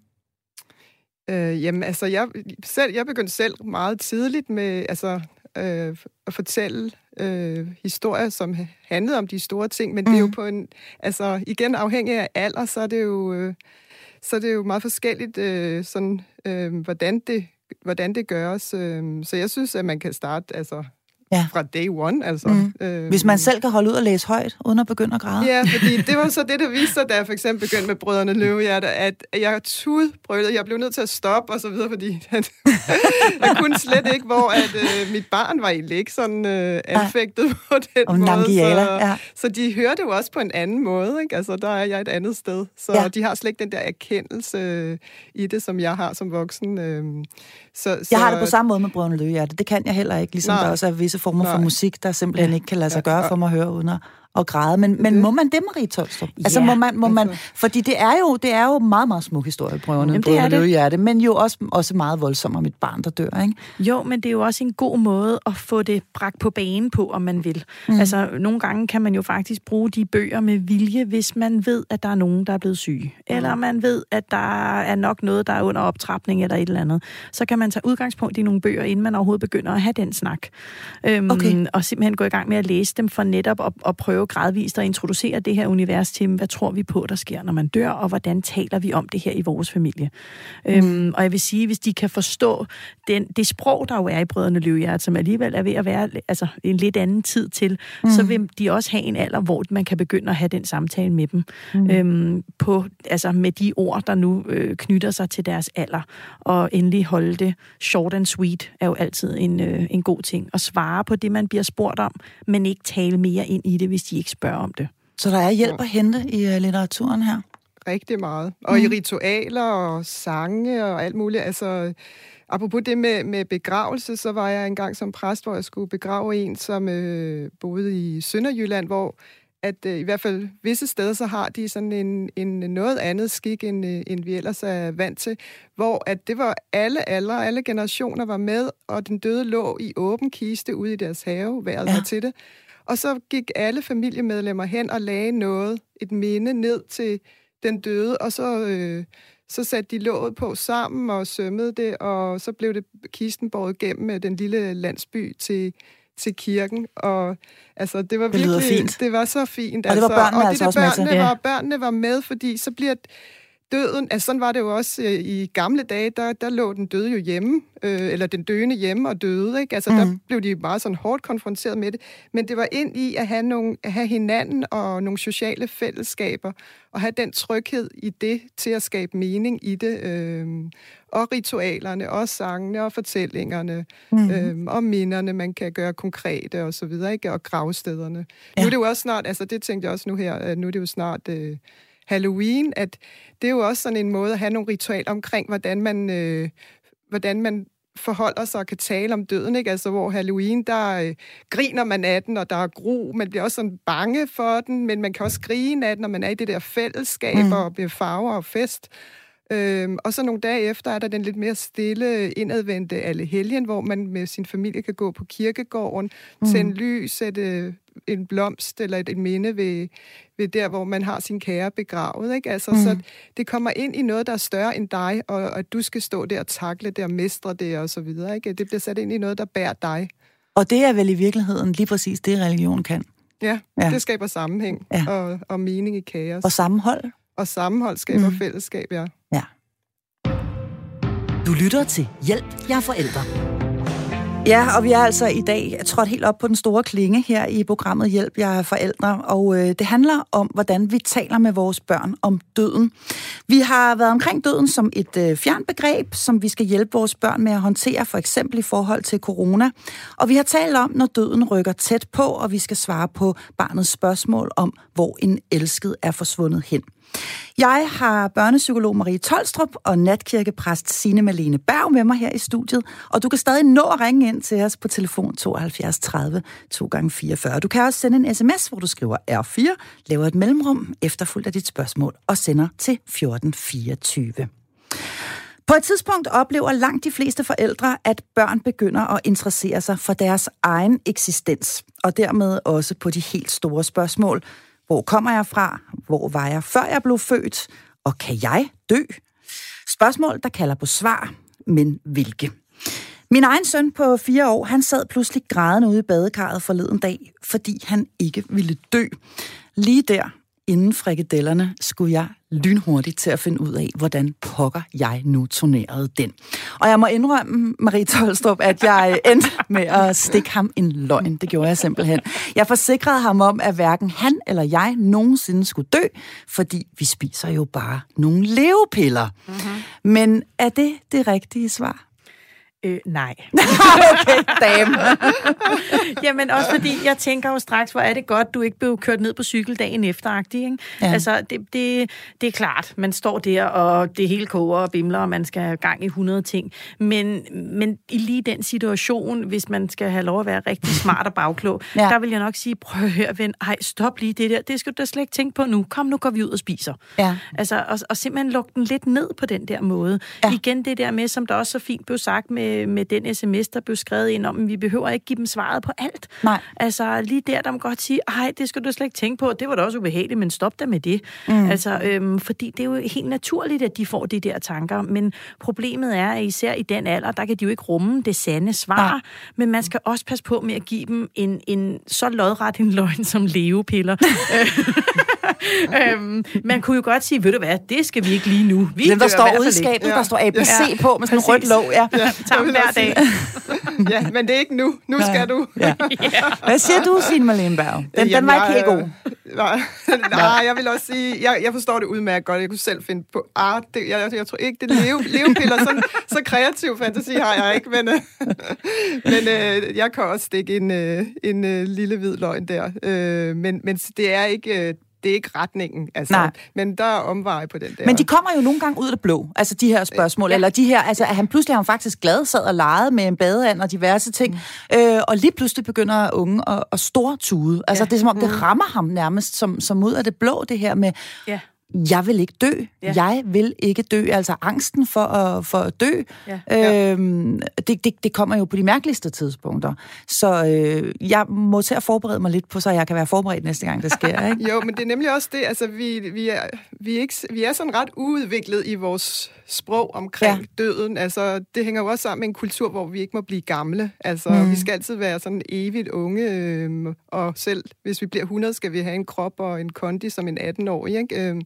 Øh, jamen, altså, jeg, selv, jeg begyndte selv meget tidligt med altså, øh, at fortælle øh, historier, som handlede om de store ting, men mm. det er jo på en, altså igen afhængig af alder, så er det jo, øh, så er det jo meget forskelligt, øh, sådan, øh, hvordan, det, hvordan det gøres. Øh, så jeg synes, at man kan starte altså, Ja. fra day one. Altså, Mm. øh, Hvis man selv kan holde ud og læse højt, uden at begynde at græde? Ja, fordi det var så det, der viste sig, da jeg for eksempel begyndte med Brødrene Løvehjerte, at jeg tudbrølede. Jeg blev nødt til at stoppe og så videre, fordi at, jeg kunne slet ikke, hvor at, øh, mit barn var egentlig ikke sådan øh, anfægtet på den Og måde. Nangiala, så, ja. så de hørte jo også på en anden måde. Ikke? Altså, der er jeg et andet sted. Så Ja. ja. de har slet ikke den der erkendelse øh, i det, som jeg har som voksen. Øh, så, så, Jeg har det på samme måde med Brødrene Løvehjerte. Det kan jeg heller ikke, ligesom Nej. der også er visse former for Nej. musik, der simpelthen ikke kan lade sig Ja, gøre for mig at høre uden at, at græde. Men, men det. må man det, Marie Tolstrup? Altså, Ja, må man, må man, fordi det er jo, det er jo meget, meget smuk historie, Brødrene Jamen, det er det. Løvehjerte, men jo også, også meget voldsomt om et barn, der dør, ikke? Jo, men det er jo også en god måde at få det bragt på banen på, om man vil. Mm. Altså, nogle gange kan man jo faktisk bruge de bøger med vilje, hvis man ved, at der er nogen, der er blevet syge. Eller man ved, at der er nok noget, der er under optrapning eller et eller andet. Så kan man tage udgangspunkt i nogle bøger, inden man overhovedet begynder at have den snak. Øhm, Okay. Og simpelthen gå i gang med at læse dem for netop at, at prøve gradvist at introducere det her univers til, hvad tror vi på, der sker, når man dør, og hvordan taler vi om det her i vores familie. Mm. Øhm, og jeg vil sige, hvis de kan forstå den, det sprog, der jo er i Brødrene Løvehjert, som alligevel er ved at være altså, en lidt anden tid til, mm. så vil de også have en alder, hvor man kan begynde at have den samtale med dem. Mm. Øhm, på, altså med de ord, der nu øh, knytter sig til deres alder. Og endelig holde det short and sweet er jo altid en, øh, en god ting. At svare på det, man bliver spurgt om, men ikke tale mere ind i det, hvis de ikke spørger om det. Så der er hjælp at hente i uh, litteraturen her. rigtig meget. Og mm. i ritualer og sange og alt muligt. Altså, apropos det med, med begravelse, så var jeg engang som præst, hvor jeg skulle begrave en, som øh, boede i Sønderjylland, hvor at øh, i hvert fald visse steder, så har de sådan en, en noget andet skik, end, øh, end vi ellers er vant til, hvor at det var alle aldre, alle generationer var med, og den døde lå i åben kiste ude i deres have, vejret Ja. ja. var til det. Og så gik alle familiemedlemmer hen og lagde noget, et minde ned til den døde, og så, øh, så satte de låget på sammen og sømmede det, og så blev det kisten båret gennem den lille landsby til, til kirken. Og altså, det var Det virkelig, fint. det var så fint. Og det var børnene og altså det, også med til. børnene var, børnene var med, fordi så bliver døden, altså sådan var det jo også øh, i gamle dage, der, der lå den døde jo hjemme, øh, eller den døende hjemme og døde, ikke? Altså mm. der blev de meget sådan hårdt konfronteret med det, men det var ind i at have, nogle, at have hinanden og nogle sociale fællesskaber, og have den tryghed i det til at skabe mening i det, øh, og ritualerne, og sangene og fortællingerne, mm. øh, og minderne, man kan gøre konkrete og så videre, ikke? Og gravstederne. Ja. Nu er det jo også snart, altså det tænkte jeg også nu her, nu er det jo snart... Øh, Halloween, at det er jo også sådan en måde at have nogle ritualer omkring, hvordan man, øh, hvordan man forholder sig og kan tale om døden, ikke? Altså, hvor Halloween, der øh, griner man af den, og der er gro, man bliver også sådan bange for den, men man kan også grine af den, når man er i det der fællesskab mm. og bliver farver og fest. Øhm, og så nogle dage efter er der den lidt mere stille, indadvendte alle helgen, hvor man med sin familie kan gå på kirkegården, mm. tænde lys, sætte en blomst eller et, et minde ved, ved der, hvor man har sin kære begravet. Ikke? Altså, mm. Så det kommer ind i noget, der er større end dig, og at du skal stå der og takle det og mestre det og så videre. Ikke? Det bliver sat ind i noget, der bærer dig. Og det er vel i virkeligheden lige præcis det, religion kan. Ja, ja. det skaber sammenhæng ja. og, og mening i kaos. Og sammenhold. Og sammenhold skaber mm. fællesskab, ja. Ja. Du lytter til Hjælp, jeg er forældre. Ja, og vi er altså i dag trådt helt op på den store klinge her i programmet Hjælp, jer forældre, og øh, det handler om, hvordan vi taler med vores børn om døden. Vi har været omkring døden som et øh, fjernbegreb, som vi skal hjælpe vores børn med at håndtere, for eksempel i forhold til corona. Og vi har talt om, når døden rykker tæt på, og vi skal svare på barnets spørgsmål om, hvor en elsket er forsvundet hen. Jeg har børnepsykolog Marie Tolstrup og natkirkepræst Signe Malene Berg med mig her i studiet, og du kan stadig nå at ringe ind til os på telefon 72 30 2 gange 44. Du kan også sende en sms, hvor du skriver R4, laver et mellemrum efterfulgt af dit spørgsmål og sender til 1424. På et tidspunkt oplever langt de fleste forældre, at børn begynder at interessere sig for deres egen eksistens, og dermed også på de helt store spørgsmål, hvor kommer jeg fra? Hvor var jeg før jeg blev født? Og kan jeg dø? Spørgsmål, der kalder på svar, men hvilke? Min egen søn på fire år, han sad pludselig grædende ude i badekarret forleden dag, fordi han ikke ville dø. Lige der, inden frikadellerne, skulle jeg lynhurtigt til at finde ud af, hvordan pokker jeg nu turnerede den. Og jeg må indrømme, Marie Tolstrup, at jeg endte med at stikke ham en løgn. Det gjorde jeg simpelthen. Jeg forsikrede ham om, at hverken han eller jeg nogensinde skulle dø, fordi vi spiser jo bare nogle levepiller. Mm-hmm. Men er det det rigtige svar? Øh, nej. okay, dame. Jamen også fordi, jeg tænker jo straks, hvor er det godt, du ikke blev kørt ned på cykel dagen efter, ikke? Ja. Altså, det, det, det er klart, man står der, og det hele koger og bimler, og man skal have gang i 100 ting. Men, men i lige den situation, hvis man skal have lov at være rigtig smart og bagklog, ja. der vil jeg nok sige, prøv at høre, ven, ej, stop lige det der, det skal du da slet ikke tænke på nu. Kom, nu går vi ud og spiser. Ja. Altså, og, og simpelthen lukke den lidt ned på den der måde. Ja. Igen det der med, som der også så fint blev sagt med med, med den sms, der blev skrevet ind om, at vi behøver ikke give dem svaret på alt. Nej. Altså lige der, der må godt sige, ej, det skal du slet ikke tænke på, det var da også ubehageligt, men stop da med det. Mm. Altså, øhm, fordi det er jo helt naturligt, at de får de der tanker, men problemet er, at især i den alder, der kan de jo ikke rumme det sande svar, Nej. men man skal også passe på med at give dem en, en så lodret en løgn som levepiller. øhm, man kunne jo godt sige, ved du hvad, det skal vi ikke lige nu. Vi Den, der står ude i skabet, ja. der står ABC ja. på med sådan en rødt låg. Ja. ja. Tager hver dag. ja, men det er ikke nu. Nu skal du. ja. Hvad siger du, Signe Marlene Berg? Den, Jamen, den var ikke helt god. Nej, nej, jeg vil også sige, jeg, jeg forstår det udmærket godt. Jeg kunne selv finde på, ah, det, jeg, jeg, tror ikke, det er leve, levepiller. Sådan, så kreativ fantasi har jeg ikke, men, men øh, jeg kan også stikke en, øh, en øh, lille hvid løgn der. Øh, men, men det er ikke... Øh, det er ikke retningen. Altså. Nej. Men der er omveje på den der. Men de kommer jo nogle gange ud af det blå, altså de her spørgsmål. Ja. Eller de her, altså at han pludselig er han faktisk glad, sad og legede med en badeand og diverse ting. Mm. Øh, og lige pludselig begynder unge at, at stortude. Altså ja. det er som om, det mm. rammer ham nærmest som, som ud af det blå, det her med... Ja jeg vil ikke dø. Ja. Jeg vil ikke dø. Altså angsten for at, for at dø, ja. øhm, det, det, det kommer jo på de mærkeligste tidspunkter. Så øh, jeg må til at forberede mig lidt på, så jeg kan være forberedt næste gang, det sker. Ikke? jo, men det er nemlig også det. Altså, vi, vi, er, vi, er ikke, vi er sådan ret uudviklet i vores sprog omkring ja. døden. Altså, det hænger jo også sammen med en kultur, hvor vi ikke må blive gamle. Altså, mm. vi skal altid være sådan evigt unge, øh, og selv hvis vi bliver 100, skal vi have en krop og en kondi som en 18-årig. Ikke? Øh,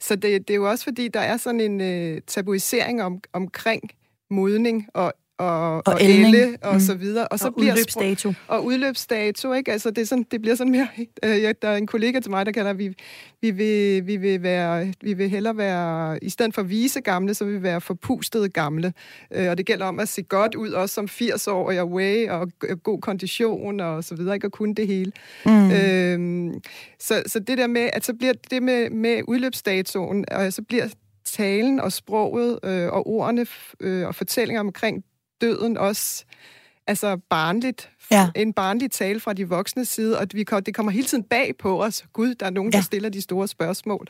så det, det er jo også fordi, der er sådan en øh, tabuisering om, omkring modning og og, Og og, elle og Mm. så videre. Og så Og bliver udløbsdato. Og udløbsdato, ikke? Altså, det, er sådan, det bliver sådan mere... Øh, ja, der er en kollega til mig, der kalder, at vi, vi, vil, vi, vil være, vi vil hellere være... I stedet for vise gamle, så vil vi være forpustede gamle. Øh, og det gælder om at se godt ud, også som 80-årig og way og god kondition og så videre, ikke? Og kunne det hele. Mm. Øh, så, så det der med, at så bliver det med, med udløbsdatoen, og så bliver talen og sproget øh, og ordene øh, og fortællinger omkring døden også altså barnligt, Ja. en barnlig tale fra de voksne side, og vi, det kommer hele tiden bag på os. Gud, der er nogen, Ja. der stiller de store spørgsmål.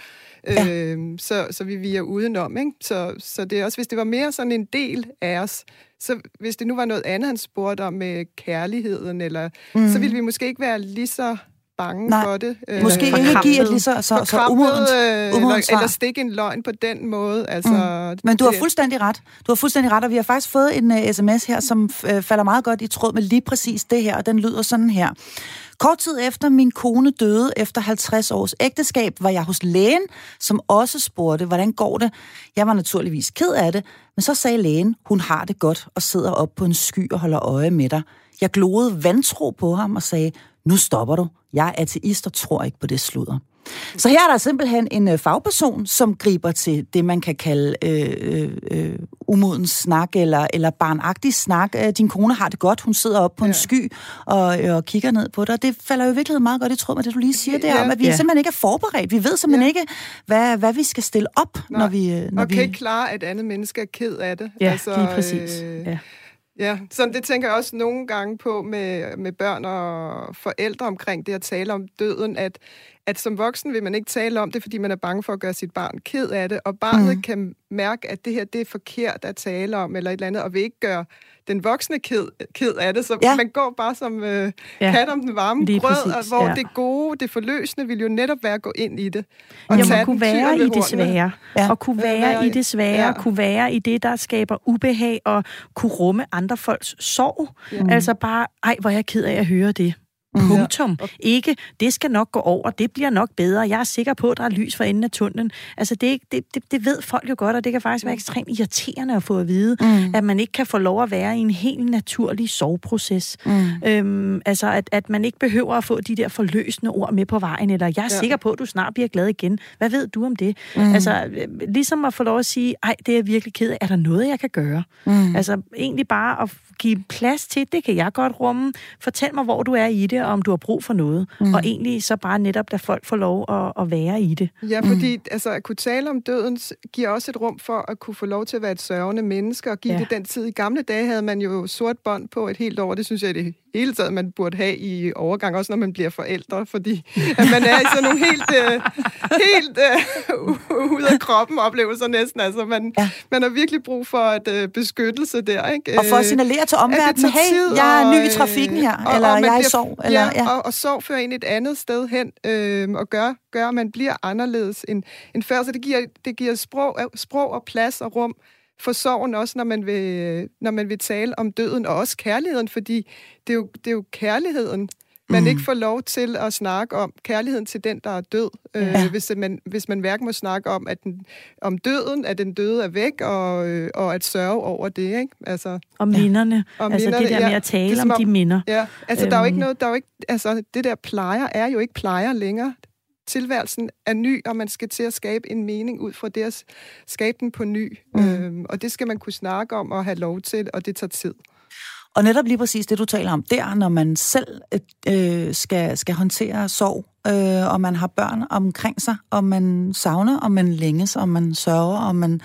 Ja. Øhm, så, så vi viger udenom. Ikke? Så, så det er også, hvis det var mere sådan en del af os, så hvis det nu var noget andet, han spurgte om med kærligheden, eller, mm. så ville vi måske ikke være lige så bange Nej. for det. Øh, Måske ikke forkrampet. give et lige så, så, så umodent, øh, eller, eller stikke en løgn på den måde. Altså, mm. Men du har fuldstændig ret. Du har fuldstændig ret, og vi har faktisk fået en uh, sms her, som uh, falder meget godt i tråd med lige præcis det her, og den lyder sådan her. Kort tid efter min kone døde efter 50 års ægteskab, var jeg hos lægen, som også spurgte, hvordan går det? Jeg var naturligvis ked af det, men så sagde lægen, hun har det godt og sidder op på en sky og holder øje med dig. Jeg gloede vantro på ham og sagde, nu stopper du. Jeg er ateist og tror ikke på det sludder. Så her er der simpelthen en øh, fagperson, som griber til det, man kan kalde øh, øh, øh, umoden snak eller, eller barnagtig snak. Øh, din kone har det godt, hun sidder op på ja. en sky og, øh, og kigger ned på dig. Det falder jo i virkeligheden meget godt i tråd med det, du lige siger der, Ja. om at vi Ja. simpelthen ikke er forberedt. Vi ved simpelthen Ja. ikke, hvad, hvad vi skal stille op, når vi... Når og vi kan ikke klare, at et andet menneske er ked af det. Ja, altså, lige præcis. Øh, Ja. Ja, så det tænker jeg også nogle gange på med, med børn og forældre omkring det at tale om døden, at, at som voksen vil man ikke tale om det, fordi man er bange for at gøre sit barn ked af det, og barnet mm. kan mærke, at det her det er forkert at tale om, eller et eller andet, og vil ikke gøre den voksne ked, ked af det, så Ja. man går bare som øh, Ja, kat om den varme lige grød, præcis, og hvor ja. det gode, det forløsende, vil jo netop være at gå ind i det. Og Jamen, tage kunne være i det svære, Ja. og kunne være være i det svære, ja. kunne være i det, der skaber ubehag, og kunne rumme andre folks sorg. Ja. Altså bare, ej, hvor er jeg ked af at høre det. Punktum. Ikke, det skal nok gå over, det bliver nok bedre. Jeg er sikker på, at der er lys for enden af tunnelen. Altså, det, det, det, det ved folk jo godt, og det kan faktisk være ekstremt irriterende at få at vide, mm. at man ikke kan få lov at være i en helt naturlig soveproces. Mm. Øhm, altså, at, at man ikke behøver at få de der forløsende ord med på vejen, eller jeg er ja. Ja. sikker på, at du snart bliver glad igen. Hvad ved du om det? Mm. Altså, øh, ligesom at få lov at sige, ej, det er jeg virkelig ked af. Er der noget, jeg kan gøre? Mm. Altså, egentlig bare at give plads til, det kan jeg godt rumme. Fortæl mig, hvor du er i det, og om du har brug for noget. Mm. Og egentlig så bare netop, lade folk få lov at, at være i det. Ja, fordi mm. altså, at kunne tale om døden giver også et rum for at kunne få lov til at være et sørgende menneske, og give Ja. det den tid. I gamle dage havde man jo sort bånd på et helt år. Det synes jeg det hele taget, man burde have i overgang, også når man bliver forældre, fordi at man er i sådan nogle helt, øh, helt øh, ud af kroppen oplevelser næsten. Altså, man, Ja. man har virkelig brug for et øh, beskyttelse der. Ikke? Og for at Øh, signalere til at omverdenen, hey, jeg er ny i øh, trafikken her, og- eller og jeg er i sov. Eller, ja, ja. Og, og sorg fører ind et andet sted hen, øh, og gør, gør, at man bliver anderledes end, end før. Så det giver, det giver sprog, sprog og plads og rum for sorgen også, når man, vil, når man vil tale om døden, og også kærligheden, fordi det er jo, det er jo kærligheden, man mm. ikke får lov til at snakke om. Kærligheden til den, der er død. Øh, Ja. hvis, man, hvis man hverken må snakke om, at den, om døden, at den døde er væk, og, øh, og at sørge over det. Ikke? Altså, Og minderne. Og altså minderne, det der med ja. at tale om om- de minder. Ja, altså der er jo ikke Øhm. noget, der er jo ikke, altså det der plejer er jo ikke plejer længere. Tilværelsen er ny, og man skal til at skabe en mening ud fra det at skabe den på ny. Mm. Øhm, og det skal man kunne snakke om og have lov til, og det tager tid. Og netop lige præcis det, du taler om der, når man selv øh, skal, skal håndtere sorg, øh, og man har børn omkring sig, og man savner, og man længes, og man sørger, og man,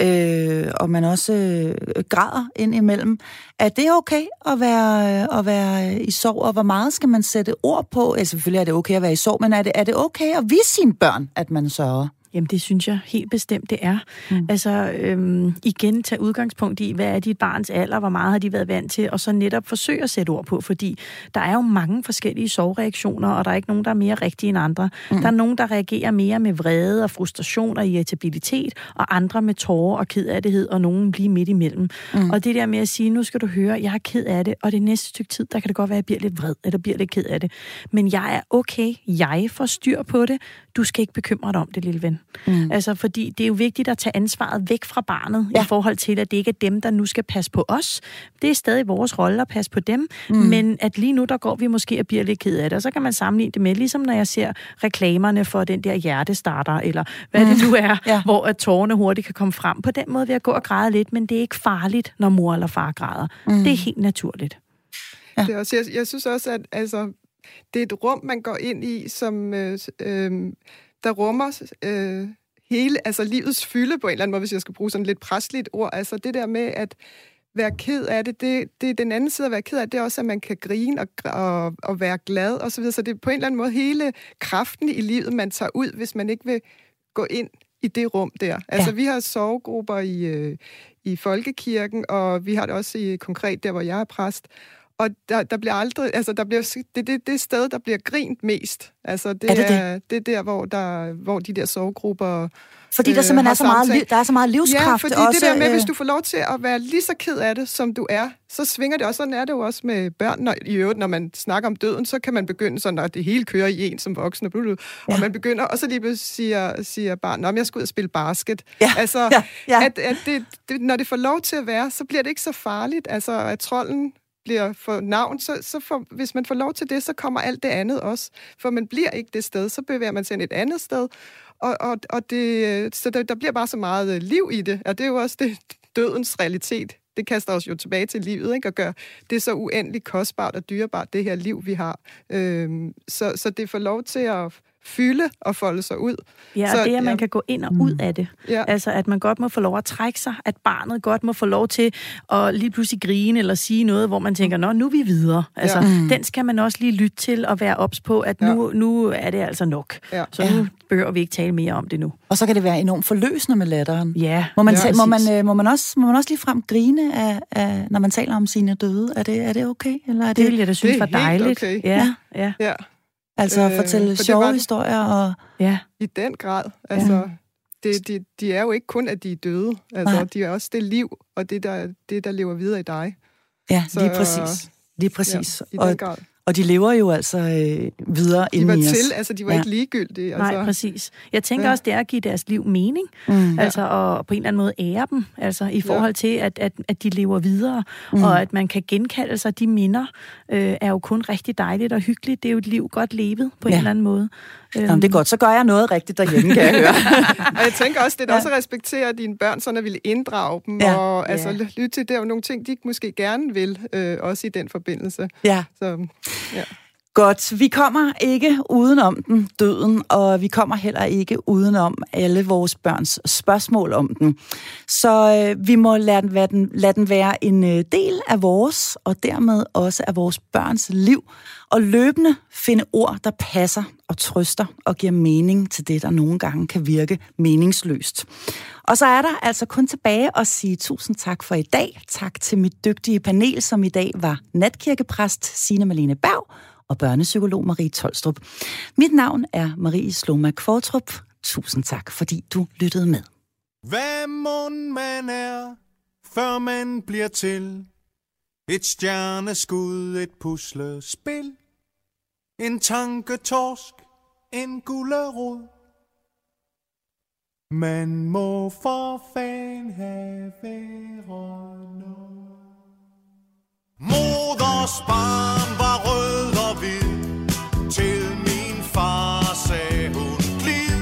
øh, og man også øh, græder ind imellem. Er det okay at være, øh, at være i sorg, og hvor meget skal man sætte ord på? Altså, selvfølgelig er det okay at være i sorg, men er det, er det okay at vise sine børn, at man sørger? Jamen, det synes jeg helt bestemt, det er. Mm. Altså, øhm, igen, tage udgangspunkt i, hvad er dit barns alder, hvor meget har de været vant til, og så netop forsøge at sætte ord på, fordi der er jo mange forskellige sorgreaktioner, og der er ikke nogen, der er mere rigtige end andre. Mm. Der er nogen, der reagerer mere med vrede og frustration og irritabilitet, og andre med tårer og kedattighed, og nogen lige midt imellem. Mm. Og det der med at sige, nu skal du høre, jeg er ked af det, og det næste stykke tid, der kan det godt være, at jeg bliver lidt vred, eller bliver lidt ked af det. Men jeg er okay, jeg får styr på det, du skal ikke bekymre dig om det, lille ven. Mm. Altså, fordi det er jo vigtigt at tage ansvaret væk fra barnet Ja. i forhold til, at det ikke er dem, der nu skal passe på os. Det er stadig vores rolle at passe på dem, mm. men at lige nu, der går vi måske og bliver lidt ked af det. Og så kan man sammenligne det med, ligesom når jeg ser reklamerne for den der hjertestarter, eller hvad mm. det nu er, ja. hvor at tårerne hurtigt kan komme frem. På den måde vil jeg gå og græde lidt, men det er ikke farligt, når mor eller far græder. Mm. Det er helt naturligt. Ja. Det er også, jeg, jeg synes også, at altså, det er et rum, man går ind i, som øh, øh, der rummer øh, hele, altså livets fylde på en eller anden måde, hvis jeg skal bruge sådan lidt præstligt ord. Altså det der med at være ked af det, det, det den anden side at være ked af det, det er også, at man kan grine og, og, og være glad og så videre. Så det er på en eller anden måde hele kraften i livet, man tager ud, hvis man ikke vil gå ind i det rum der. Altså, Ja. vi har sovegrupper i, øh, i Folkekirken, og vi har det også i konkret der, hvor jeg er præst. Og der, der bliver aldrig, altså der bliver, det er det, det sted, der bliver grint mest. Altså det Er det det? er, det er der, hvor, der, hvor de der sovegrupper Fordi der øh, simpelthen er så meget, liv, der er så meget livskraft. Ja, fordi også, det der med, øh, hvis du får lov til at være lige så ked af det, som du er, så svinger det også. Sådan er det jo også med børn. Når, I øvrigt, når man snakker om døden, så kan man begynde sådan, at det hele kører i en som voksen. Og, blub, Ja. og man begynder, og så lige pludselig siger, siger barn, om jeg skal ud og spille basket. Ja, Altså, ja, ja. At, at det, det, når det får lov til at være, så bliver det ikke så farligt. Altså, at trolden bliver for navn, så, så for, hvis man får lov til det, så kommer alt det andet også. For man bliver ikke det sted, så bevæger man sig ind et andet sted. Og, og, og det, så der, der bliver bare så meget øh, liv i det, og det er jo også det, dødens realitet. Det kaster os jo tilbage til livet, ikke? og gør det så uendeligt kostbart og dyrebart, det her liv, vi har. Øhm, så, så det får lov til at fylde og folde sig ud. Ja, så, og det er, at man kan gå ind og ud af det. Ja. Altså, at man godt må få lov at trække sig, at barnet godt må få lov til at lige pludselig grine eller sige noget, hvor man tænker, nå, nu er vi videre. Altså, Ja. ja. den skal man også lige lytte til og være ops på, at nu, nu er det altså nok. Ja. Så nu behøver vi ikke tale mere om det nu. Og så kan det være enormt forløsende med latteren. Ja, Må man, Ja, må, man, øh, må, man også, må man også lige frem grine, af, af, når man taler om sine døde? Er det, er det okay? Eller er det, Det ville jeg da synes det er var helt dejligt. okay. Ja, ja, Ja, altså øh, fortælle for det sjove var det. historier? Og, ja. i den grad. Altså, det, de, de er jo ikke kun, at de er døde. Altså, Nej. de er også det liv, og det, der, det, der lever videre i dig. ja, Så- lige præcis. Lige præcis. Ja, i og, den grad. Og de lever jo altså øh, videre De inden var i os. til, altså de var Ja. ja. ikke ligegyldige. Nej, Altså, præcis. Jeg tænker Ja. også, det er at give deres liv mening. Mm. Altså, og på en eller anden måde ære dem, altså i forhold til, at, at, at de lever videre, mm. og at man kan genkalde sig de minder, øh, er jo kun rigtig dejligt og hyggeligt. Det er jo et liv godt levet på ja. Ja. en eller anden måde. Øhm, Jamen, det er godt, så gør jeg noget rigtigt derhjemme, kan jeg høre. og jeg tænker også, det er Ja. også at respektere dine børn, sådan at ville inddrage dem, Ja. og altså, Ja. lytte til, det er jo nogle ting, de måske gerne vil, øh, også i den forbindelse. ja. Så, ja. Godt, vi kommer ikke udenom den, døden, og vi kommer heller ikke udenom alle vores børns spørgsmål om den. Så øh, vi må lade den, lade, den, lade den være en øh, del af vores, og dermed også af vores børns liv, og løbende finde ord, der passer og trøster og giver mening til det, der nogle gange kan virke meningsløst. Og så er der altså kun tilbage at sige tusind tak for i dag. Tak til mit dygtige panel, som i dag var natkirkepræst Signe Malene Berg, og børnepsykolog Marie Tolstrup. Mit navn er Marie Sloma Kvartrup. Tusind tak, fordi du lyttede med. Hvad mund man er, før man bliver til et stjerneskud, et puslespil, en tanketorsk, en gullerod. Man må for fan have været. Moders barn var rød og hvid, til min far sagde hun glid.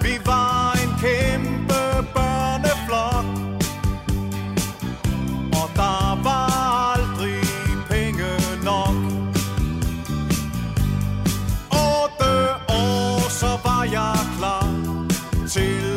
Vi var en kæmpe børneflok, og der var aldrig penge nok. Otte år, så var jeg klar til